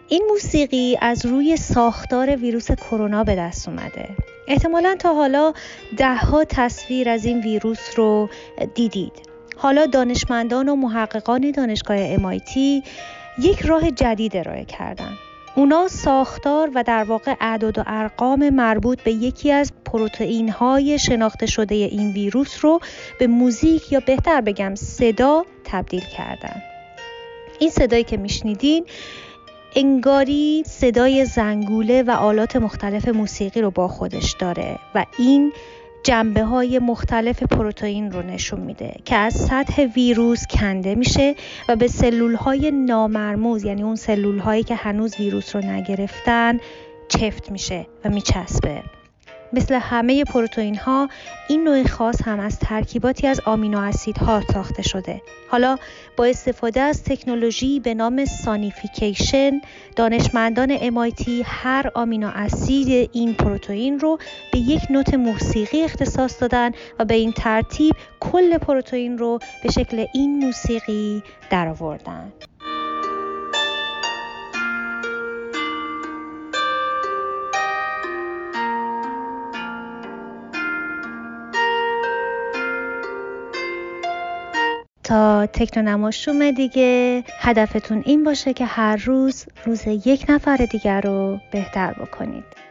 S19: این موسیقی از روی ساختار ویروس کرونا به دست اومده. احتمالا تا حالا دهها تصویر از این ویروس رو دیدید. حالا دانشمندان و محققان دانشگاه MIT یک راه جدید ارائه کردن. اونا ساختار و در واقع اعداد و ارقام مربوط به یکی از پروتئین های شناخته شده این ویروس رو به موزیک یا بهتر بگم صدا تبدیل کردن. این صدایی که میشنیدین انگاری صدای زنگوله و آلات مختلف موسیقی رو با خودش داره و این جنبه های مختلف پروتئین رو نشون میده که از سطح ویروس کنده میشه و به سلول های نامرموز یعنی اون سلول هایی که هنوز ویروس رو نگرفتن چفت میشه و میچسبه. مثل همه پروتئین ها این نوع خاص هم از ترکیباتی از آمینو اسیدها ساخته شده. حالا با استفاده از تکنولوژی به نام سانیفیکیشن دانشمندان MIT هر آمینو اسید این پروتئین رو به یک نوت موسیقی اختصاص دادن و به این ترتیب کل پروتئین رو به شکل این موسیقی درآوردن. تا تکنونماشوم دیگه. هدفتون این باشه که هر روز روز یک نفر دیگر رو بهتر بکنید.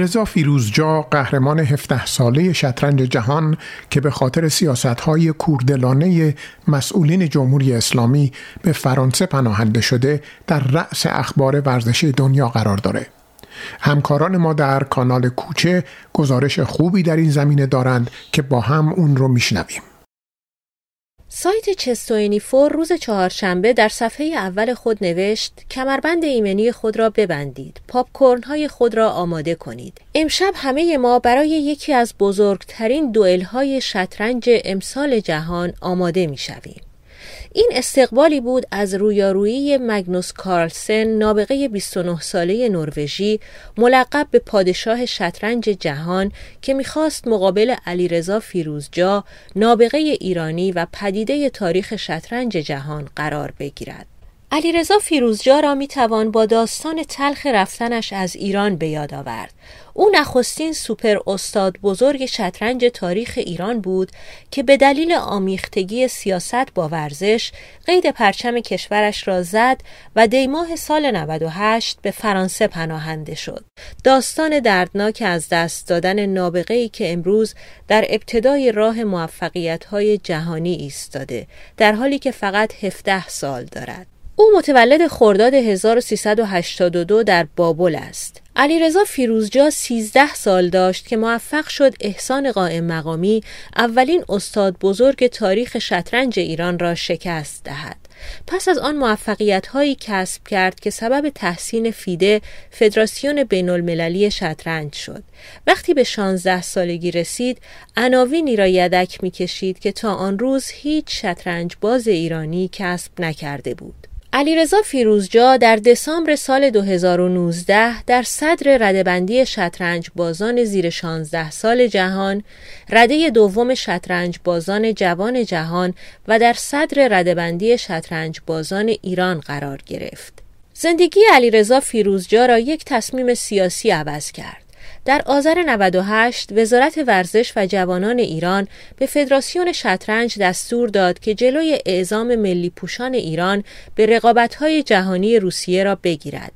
S4: علیرضا فیروزجا قهرمان 17 ساله شطرنج جهان که به خاطر سیاستهای کوردلانه مسئولین جمهوری اسلامی به فرانسه پناهنده شده در رأس اخبار ورزشی دنیا قرار داره. همکاران ما در کانال کوچه گزارش خوبی در این زمینه دارند که با هم اون رو میشنویم.
S24: سایت چستوینی فور روز چهارشنبه در صفحه اول خود نوشت کمربند ایمنی خود را ببندید پاپکورن های خود را آماده کنید. امشب همه ما برای یکی از بزرگترین دوئل های شطرنج امسال جهان آماده می شویم این استقبالی بود از رویارویی مگنوس کارلسن نابغه 29 ساله نروژی ملقب به پادشاه شطرنج جهان که می‌خواست مقابل علیرضا فیروزجا نابغه ایرانی و پدیده تاریخ شطرنج جهان قرار بگیرد. علیرضا فیروزجا را می توان با داستان تلخ رفتنش از ایران به یاد آورد. او نخستین سوپر استاد بزرگ شطرنج تاریخ ایران بود که به دلیل آمیختگی سیاست با ورزش قید پرچم کشورش را زد و دیماه سال 98 به فرانسه پناهنده شد. داستان دردناک از دست دادن نابغه‌ای که امروز در ابتدای راه موفقیت‌های جهانی ایستاده در حالی که فقط 17 سال دارد. او متولد خرداد 1382 در بابل است. علیرضا فیروزجا 13 سال داشت که موفق شد احسان قائم مقامی اولین استاد بزرگ تاریخ شطرنج ایران را شکست دهد. پس از آن موفقیت هایی کسب کرد که سبب تحسین فیده فدراسیون بین المللی شطرنج شد. وقتی به 16 سالگی رسید، عناوینی را یدک می کشید که تا آن روز هیچ شطرنج باز ایرانی کسب نکرده بود. علیرضا فیروزجا در دسامبر سال 2019 در صدر ردبندی شطرنج بازان زیر 16 سال جهان، رده دوم شطرنج بازان جوان جهان و در صدر ردبندی شطرنج بازان ایران قرار گرفت. زندگی علیرضا فیروزجا را یک تصمیم سیاسی عوض کرد. در آذر 98 وزارت ورزش و جوانان ایران به فدراسیون شطرنج دستور داد که جلوی اعزام ملی پوشان ایران به رقابت‌های جهانی روسیه را بگیرد.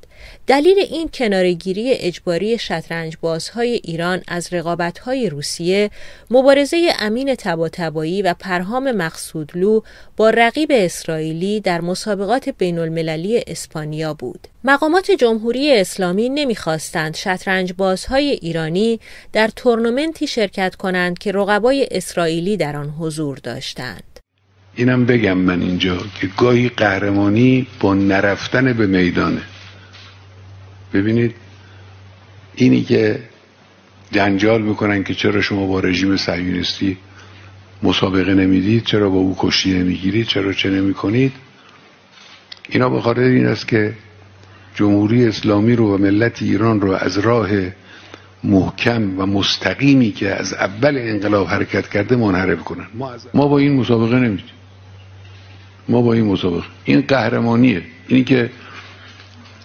S24: دلیل این کنارگیری اجباری شطرنج بازهای ایران از رقابت‌های روسیه مبارزه امین تباتبایی و پرهام مقصودلو با رقیب اسرائیلی در مسابقات بین المللی اسپانیا بود. مقامات جمهوری اسلامی نمی‌خواستند شطرنج بازهای ایرانی در تورنمنتی شرکت کنند که رقبای اسرائیلی در آن حضور داشتند.
S25: اینم بگم من اینجا که گاهی قهرمانی با نرفتن به میدانه ببینید اینی که جنجال می‌کنن که چرا شما با رژیم صهیونیستی مسابقه نمی‌دید چرا با او کشتی نمی‌گیرید چرا چه نمی‌کنید اینا به خاطر این است که جمهوری اسلامی رو و ملت ایران رو از راه محکم و مستقیمی که از اول انقلاب حرکت کرده منحرف کنن. ما با این مسابقه نمیدیم. ما با این مسابقه. این قهرمانیه. اینی که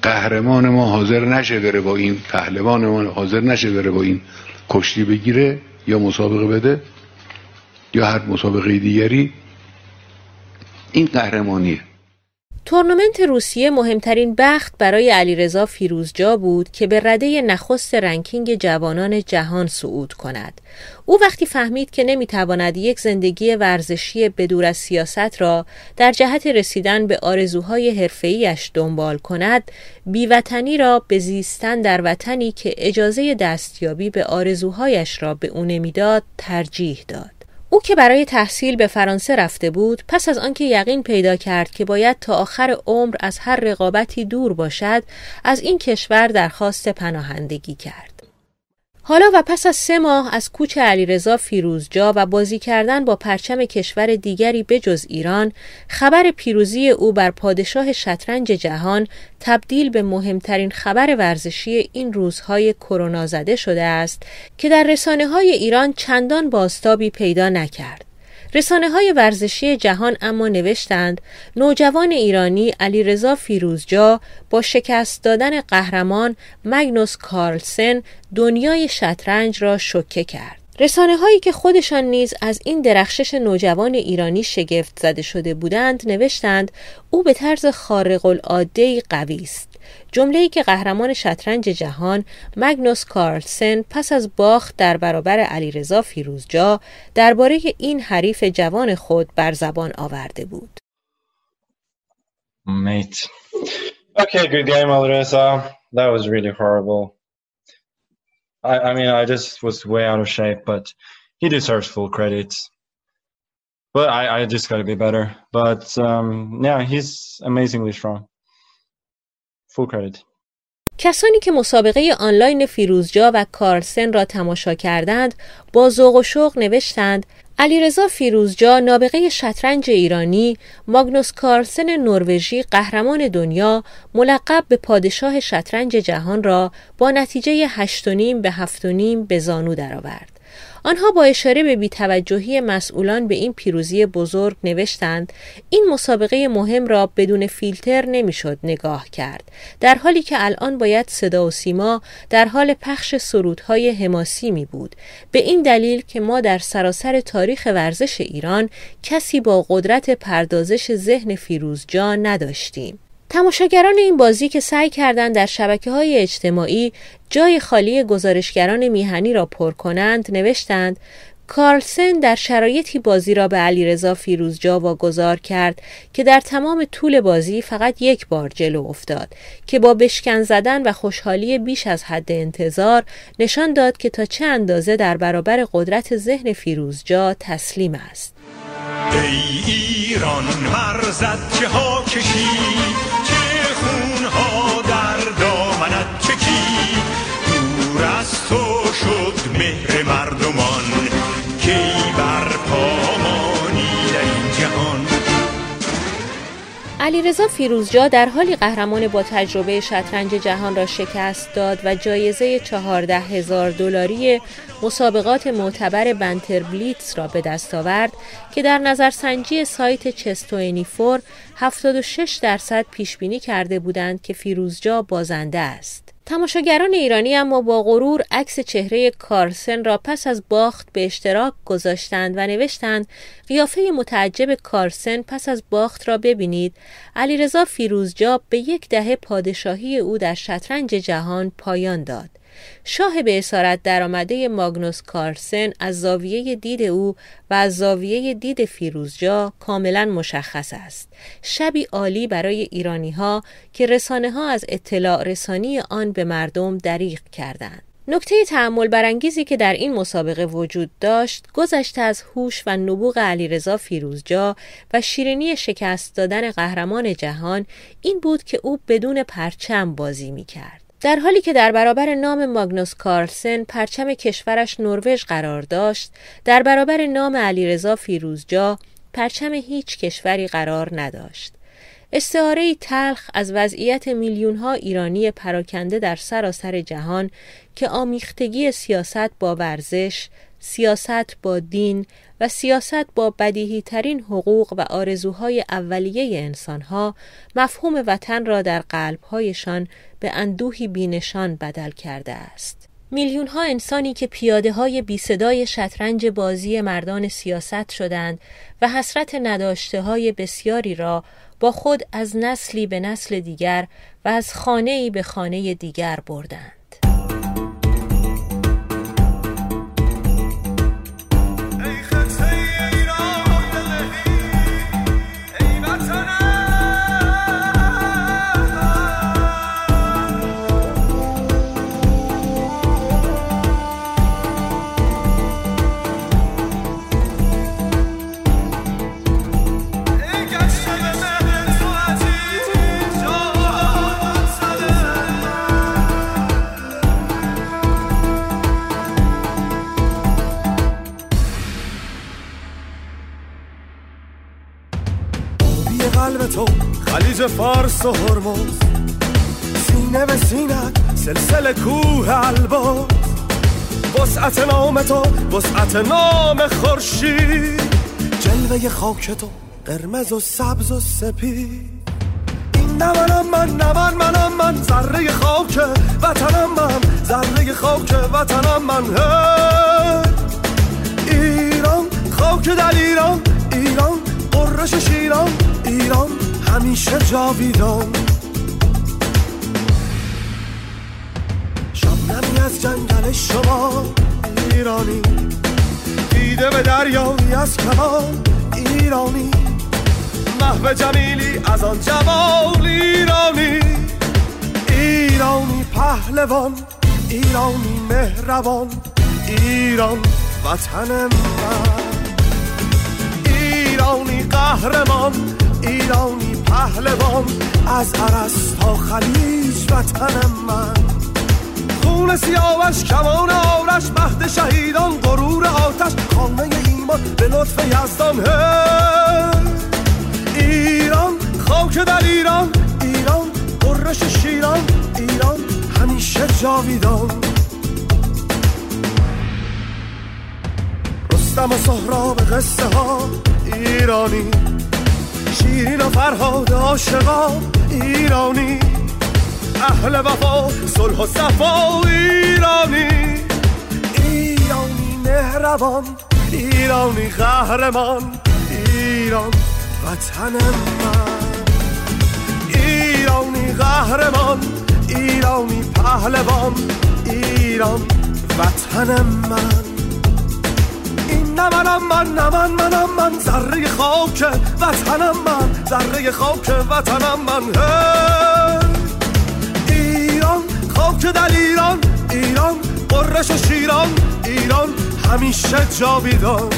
S25: قهرمان ما حاضر نشه بره با این پهلوان ما حاضر نشه بره با این کشتی بگیره یا مسابقه بده یا هر مسابقه دیگری این قهرمانیه.
S24: تورنمنت روسیه مهمترین بخت برای علیرضا فیروزجا بود که به رده نخست رنکینگ جوانان جهان صعود کند. او وقتی فهمید که نمی‌تواند یک زندگی ورزشی بدور از سیاست را در جهت رسیدن به آرزوهای حرفه‌ایش دنبال کند، بیوطنی را به زیستن در وطنی که اجازه دستیابی به آرزوهایش را به او نمی‌داد ترجیح داد. او که برای تحصیل به فرانسه رفته بود پس از آنکه یقین پیدا کرد که باید تا آخر عمر از هر رقابتی دور باشد از این کشور درخواست پناهندگی کرد. حالا و پس از سه ماه از کوچ علیرضا فیروزجا و بازی کردن با پرچم کشور دیگری بجز ایران خبر پیروزی او بر پادشاه شطرنج جهان تبدیل به مهمترین خبر ورزشی این روزهای کرونا زده شده است که در رسانه های ایران چندان باستابی پیدا نکرد. رسانه های ورزشی جهان اما نوشتند نوجوان ایرانی علیرضا فیروزجا با شکست دادن قهرمان مگنوس کارلسن دنیای شطرنج را شوکه کرد. رسانه هایی که خودشان نیز از این درخشش نوجوان ایرانی شگفت زده شده بودند نوشتند او به طرز خارق العاده قوی است جمله‌ای که قهرمان شطرنج جهان مگنوس کارلسن پس از باخت در برابر علیرضا فیروزجا درباره این حریف جوان خود بر زبان آورده بود.
S26: Mate. Okay, good game, Alireza. That was really horrible. I, I mean, I just was way out of shape, but he deserves full credit. But I, I just got to be better. But um, yeah, he's amazingly strong. Credit.
S24: کسانی که مسابقه آنلاین فیروزجا و کارلسن را تماشا کردند با ذوق و شوق نوشتند علیرضا فیروزجا نابغه شطرنج ایرانی ماگنوس کارلسن نروژی قهرمان دنیا ملقب به پادشاه شطرنج جهان را با نتیجه 8.5 به 7.5 به زانو درآورد. آنها با اشاره به بیتوجهی مسئولان به این پیروزی بزرگ نوشتند. این مسابقه مهم را بدون فیلتر نمی‌شد نگاه کرد. در حالی که الان باید صدا و سیما در حال پخش سرودهای حماسی می بود. به این دلیل که ما در سراسر تاریخ ورزش ایران کسی با قدرت پردازش ذهن فیروزجا نداشتیم. تماشاگران این بازی که سعی کردند در شبکه های اجتماعی جای خالی گزارشگران میهنی را پر کنند نوشتند کارلسن در شرایطی بازی را به علیرضا فیروزجا واگذار کرد که در تمام طول بازی فقط یک بار جلو افتاد که با بشکن زدن و خوشحالی بیش از حد انتظار نشان داد که تا چه اندازه در برابر قدرت ذهن فیروزجا تسلیم است.
S27: ای ایران چه ها کشید از تو شد مهر مردمان کی بر پامانی در این جهان
S24: علیرضا فیروزجا در حالی قهرمان با تجربه شطرنج جهان را شکست داد و جایزه چهارده هزار دلاری مسابقات معتبر بنتر بلیتز را به دست آورد که در نظرسنجی سایت چستوینیفور 76 درصد پیش بینی کرده بودند که فیروزجا بازنده است. تماشاگران ایرانی اما با غرور عکس چهره کارسن را پس از باخت به اشتراک گذاشتند و نوشتند قیافه متعجب کارسن پس از باخت را ببینید. علیرضا فیروزجا به یک دهه پادشاهی او در شطرنج جهان پایان داد. شاه به اسارت درآمده ماگنوس کارسن از زاویه دید او و از زاویه دید فیروزجا کاملا مشخص است شبی عالی برای ایرانی ها که رسانه ها از اطلاع رسانی آن به مردم دریغ کردند نکته تعمل برانگیزی که در این مسابقه وجود داشت گذشته از هوش و نبوغ علیرضا فیروزجا و شیرینی شکست دادن قهرمان جهان این بود که او بدون پرچم بازی می کرد. در حالی که در برابر نام ماگنوس کارلسن پرچم کشورش نروژ قرار داشت در برابر نام علیرضا فیروزجا پرچم هیچ کشوری قرار نداشت. استعاره تلخ از وضعیت میلیون ها ایرانی پراکنده در سراسر جهان که آمیختگی سیاست با ورزش، سیاست با دین و سیاست با بدیهی ترین حقوق و آرزوهای اولیه انسانها مفهوم وطن را در قلبهایشان به اندوهی بینشان بدل کرده است. میلیون ها انسانی که پیاده های بی صدای شطرنج بازی مردان سیاست شدند و حسرت نداشته های بسیاری را با خود از نسلی به نسل دیگر و از خانه به خانه دیگر بردند.
S27: قلب تو خلیج فارس و هرمز. سینه به سینت سلسله کوه الباز وسعت نام تو وسعت نام خورشید. جلوه خاک تو قرمز و سبز و سپید. این نه منم من نه من منم من ذره خاک وطنم من. ذره خاک وطنم من. ایران خاک در ایران. ایران قرش شیران ایران همیشه جاویدان. شبنمی از جنگل شما ایرانی. دیده به دریایی از کمان ایرانی. محو جمیلی از آن جمال ایرانی. ایرانی پهلوان ایرانی مهربان ایران وطن من. قهرمان ایرانی پهلوان از عرس تا خلیج وطن من. خون سیاوش کمان آرش مهد شهیدان غرور آتش خانه ایمان به لطف یزدان ایران خاک در ایران ایران قرش شیران ایران همیشه جاویدان. رستم و سهراب قصه ها. ایرانی شیرین و فرهاد عاشقا ایرانی اهل وفا صلح و صفا ایرانی. ایرانی مهربان ایرانی قهرمان ایران وطن من. ایرانی قهرمان ایرانی پهلوان ایران وطن من. منم من نه من منم من. ذره خاک وطنم من. ذره خاک وطنم من. ایران خاک در ایران. ایران قرش و شیران. ایران همیشه جاویدان.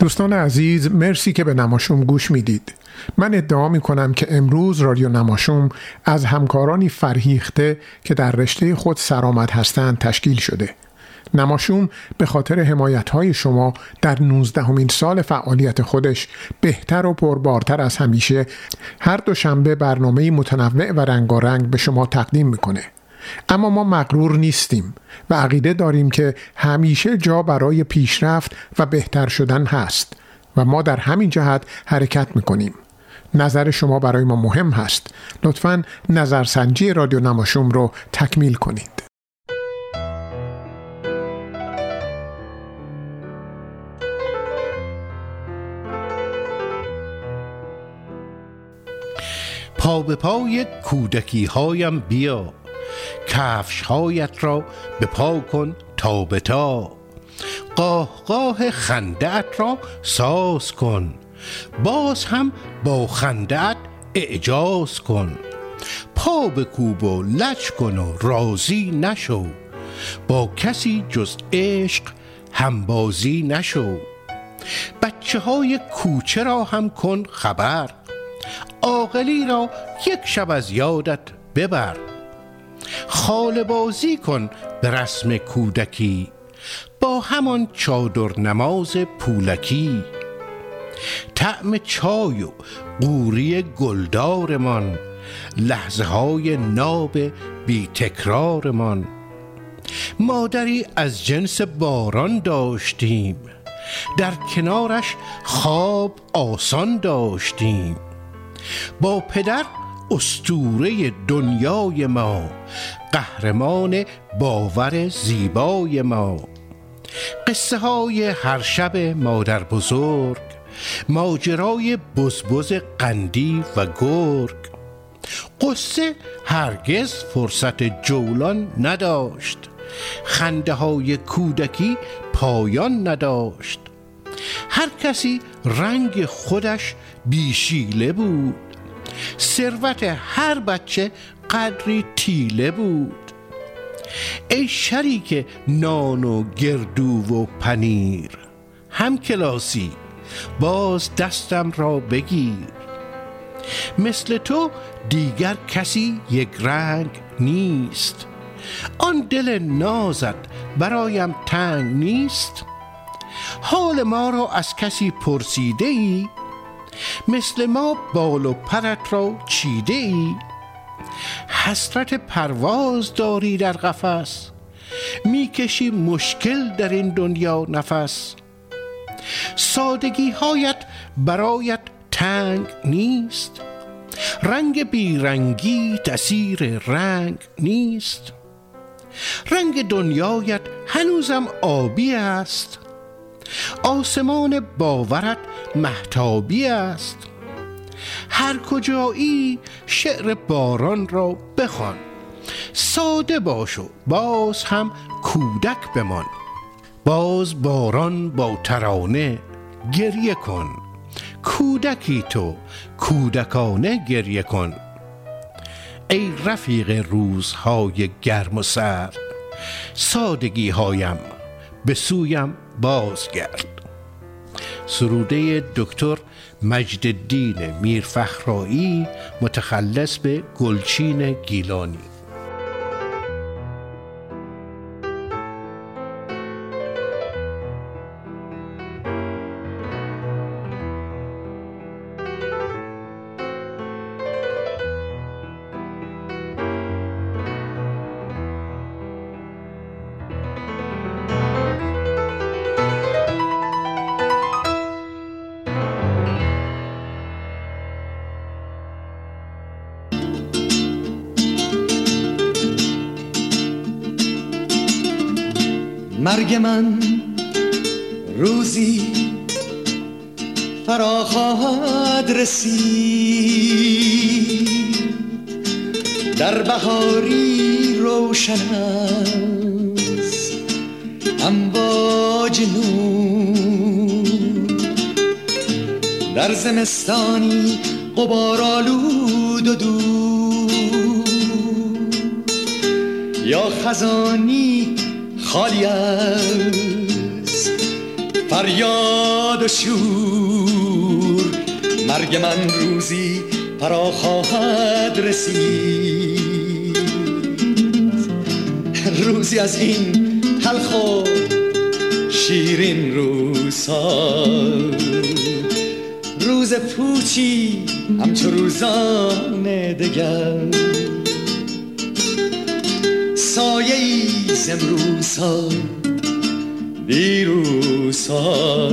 S4: دوستان عزیز مرسی که به نماشوم گوش می‌دید. من ادعا می کنم که امروز رادیو نماشوم از همکارانی فرهیخته که در رشته خود سرآمد هستند تشکیل شده. نماشوم به خاطر حمایت های شما در 19 همین سال فعالیت خودش بهتر و پربارتر از همیشه هر دو شنبه برنامه متنوع و رنگارنگ به شما تقدیم می‌کنه. اما ما مغرور نیستیم و عقیده داریم که همیشه جا برای پیشرفت و بهتر شدن هست و ما در همین جهت حرکت می‌کنیم. نظر شما برای ما مهم هست. لطفا نظرسنجی رادیو نماشوم رو تکمیل کنید.
S21: پا به پای کودکی هایم بیا. کفش هایت را به پا کن تا به تا. قاه قاه خندهت را ساز کن. باز هم با خندهت اعجاز کن. پا به کوب و لج کن و راضی نشو. با کسی جز عشق همبازی نشو. بچه های کوچه را هم کن خبر. عاقلی را یک شب از یادت ببر. خال بازی کن به رسم کودکی. با همان چادر نماز پولکی. طعم چای و قوری گلدارمان لحظه های ناب بی تکرارمان مادری از جنس باران داشتیم در کنارش خواب آسان داشتیم. با پدر استوره دنیای ما قهرمان باور زیبای ما. قصه های هر شب مادر بزرگ ماجرای بزبز قندی و گرگ. قصه هرگز فرصت جولان نداشت. خنده های کودکی پایان نداشت. هر کسی رنگ خودش بیشیله بود. ثروت هر بچه قدری تیله بود. ای شریک نان و گردو و پنیر هم کلاسی باز دستم را بگیر. مثل تو دیگر کسی یک رنگ نیست. آن دل نازت برایم تنگ نیست. حال ما را از کسی پرسیده ای مثل ما بال و پرت را چیده ای حسرت پرواز داری در قفس. می‌کشی مشکل در این دنیا نفس. سادگی هایت برایت تنگ نیست. رنگ بیرنگی تسیر رنگ نیست. رنگ دنیایت هنوزم آبی است. آسمان باورت محتابی است. هر کجایی شعر باران را بخوان ساده باش و باز هم کودک بمان. باز باران با ترانه گریه کن. کودکی تو کودکانه گریه کن. ای رفیق روزهای گرم و سرد سادگی هایم به سویم بازگرد. سروده دکتر مجد الدین میرفخرایی متخلص به گلچین گیلانی.
S28: من روزی فرا خواهد رسید. در بهاری روشن است امواج نور. در زمستانی قبار آلود و دور یا خزانی خالی از فریاد شور مرگ من روزی فرا خواهد رسید. روزی از این تلخ و شیرین روزها. روز پوچی همچو روزان دگر. سایه ای زمروزها دیروزها.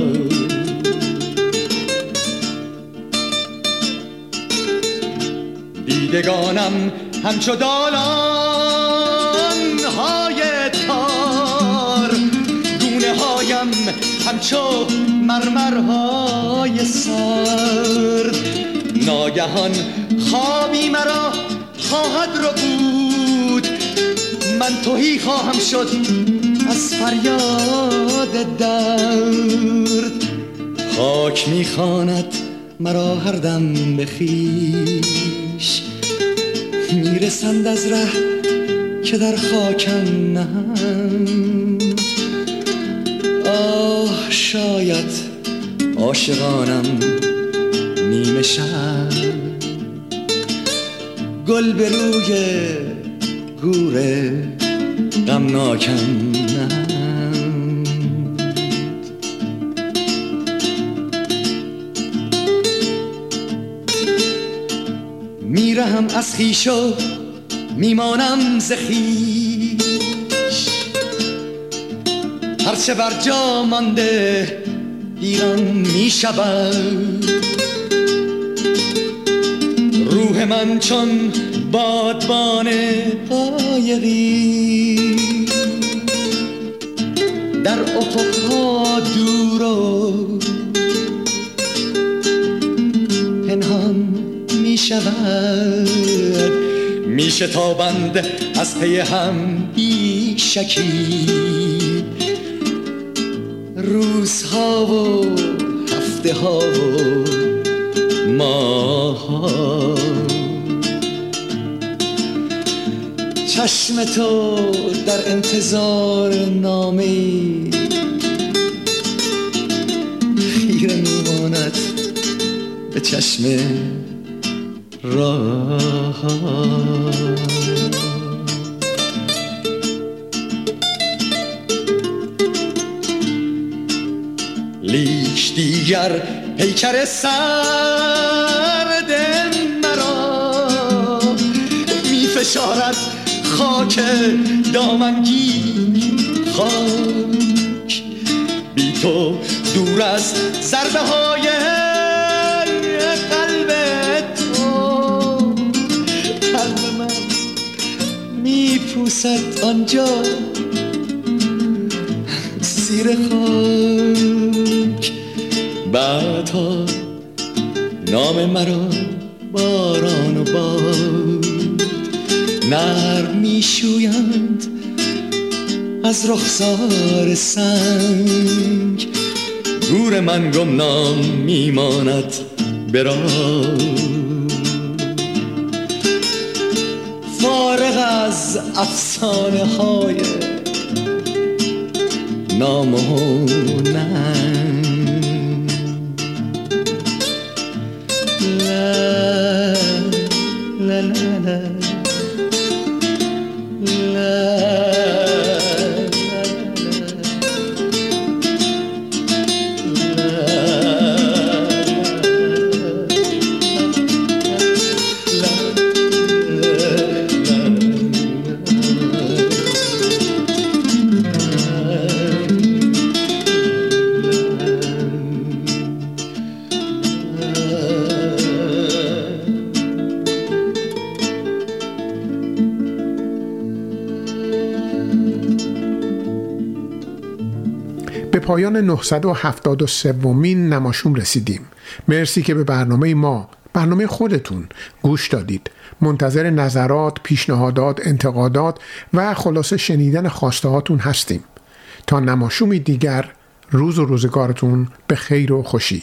S28: دیدگانم همچو دالان های تار گونه هایم همچو مرمرهای سرد ناگهان خوابی مرا خواهد رو بود من توهی خواهم شد. از فریاد درد. خاک می‌خواند مرا هر دم به خویش. می‌رسند از ره که در خاکم نهند آه شاید عاشقانم نیمه شب. گل به روی گور غمناکم میرهم از خیش و میمانم ز خویش. هرچه بر جا مانده ایران می‌شود. روح من چون بادبان قایقی. در افقها دور و پنهان می شود می شتابند از پی هم بی شکی روزها و هفته ها و ماها چشم تو در انتظار نامه خیره میماند به چشم راه. لیش دیگر پیکر سرد مرا می فشارد خاک دامنگیر. خاک. بی تو دور از ضربه های قلب تو. قلب من می پوسد آنجا. زیر خاک. بعدها نام مرا نرم میشویند از رخسار سنگ. گور من گمنام میماند برا فارغ از افسانه های نام و ننگ.
S4: پایان 973 مین نماشوم رسیدیم. مرسی که به برنامه ما برنامه خودتون گوش دادید. منتظر نظرات، پیشنهادات، انتقادات و خلاصه شنیدن خواسته هاتون هستیم. تا نماشومی دیگر روز و روزگارتون به خیر و خوشی.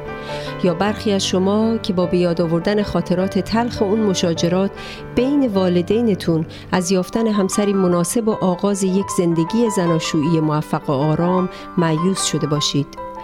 S11: یا برخی از شما که با بیاد آوردن خاطرات تلخ اون مشاجرات بین والدینتون از یافتن همسری مناسب و آغاز یک زندگی زناشویی موفق و آرام معیوس شده باشید.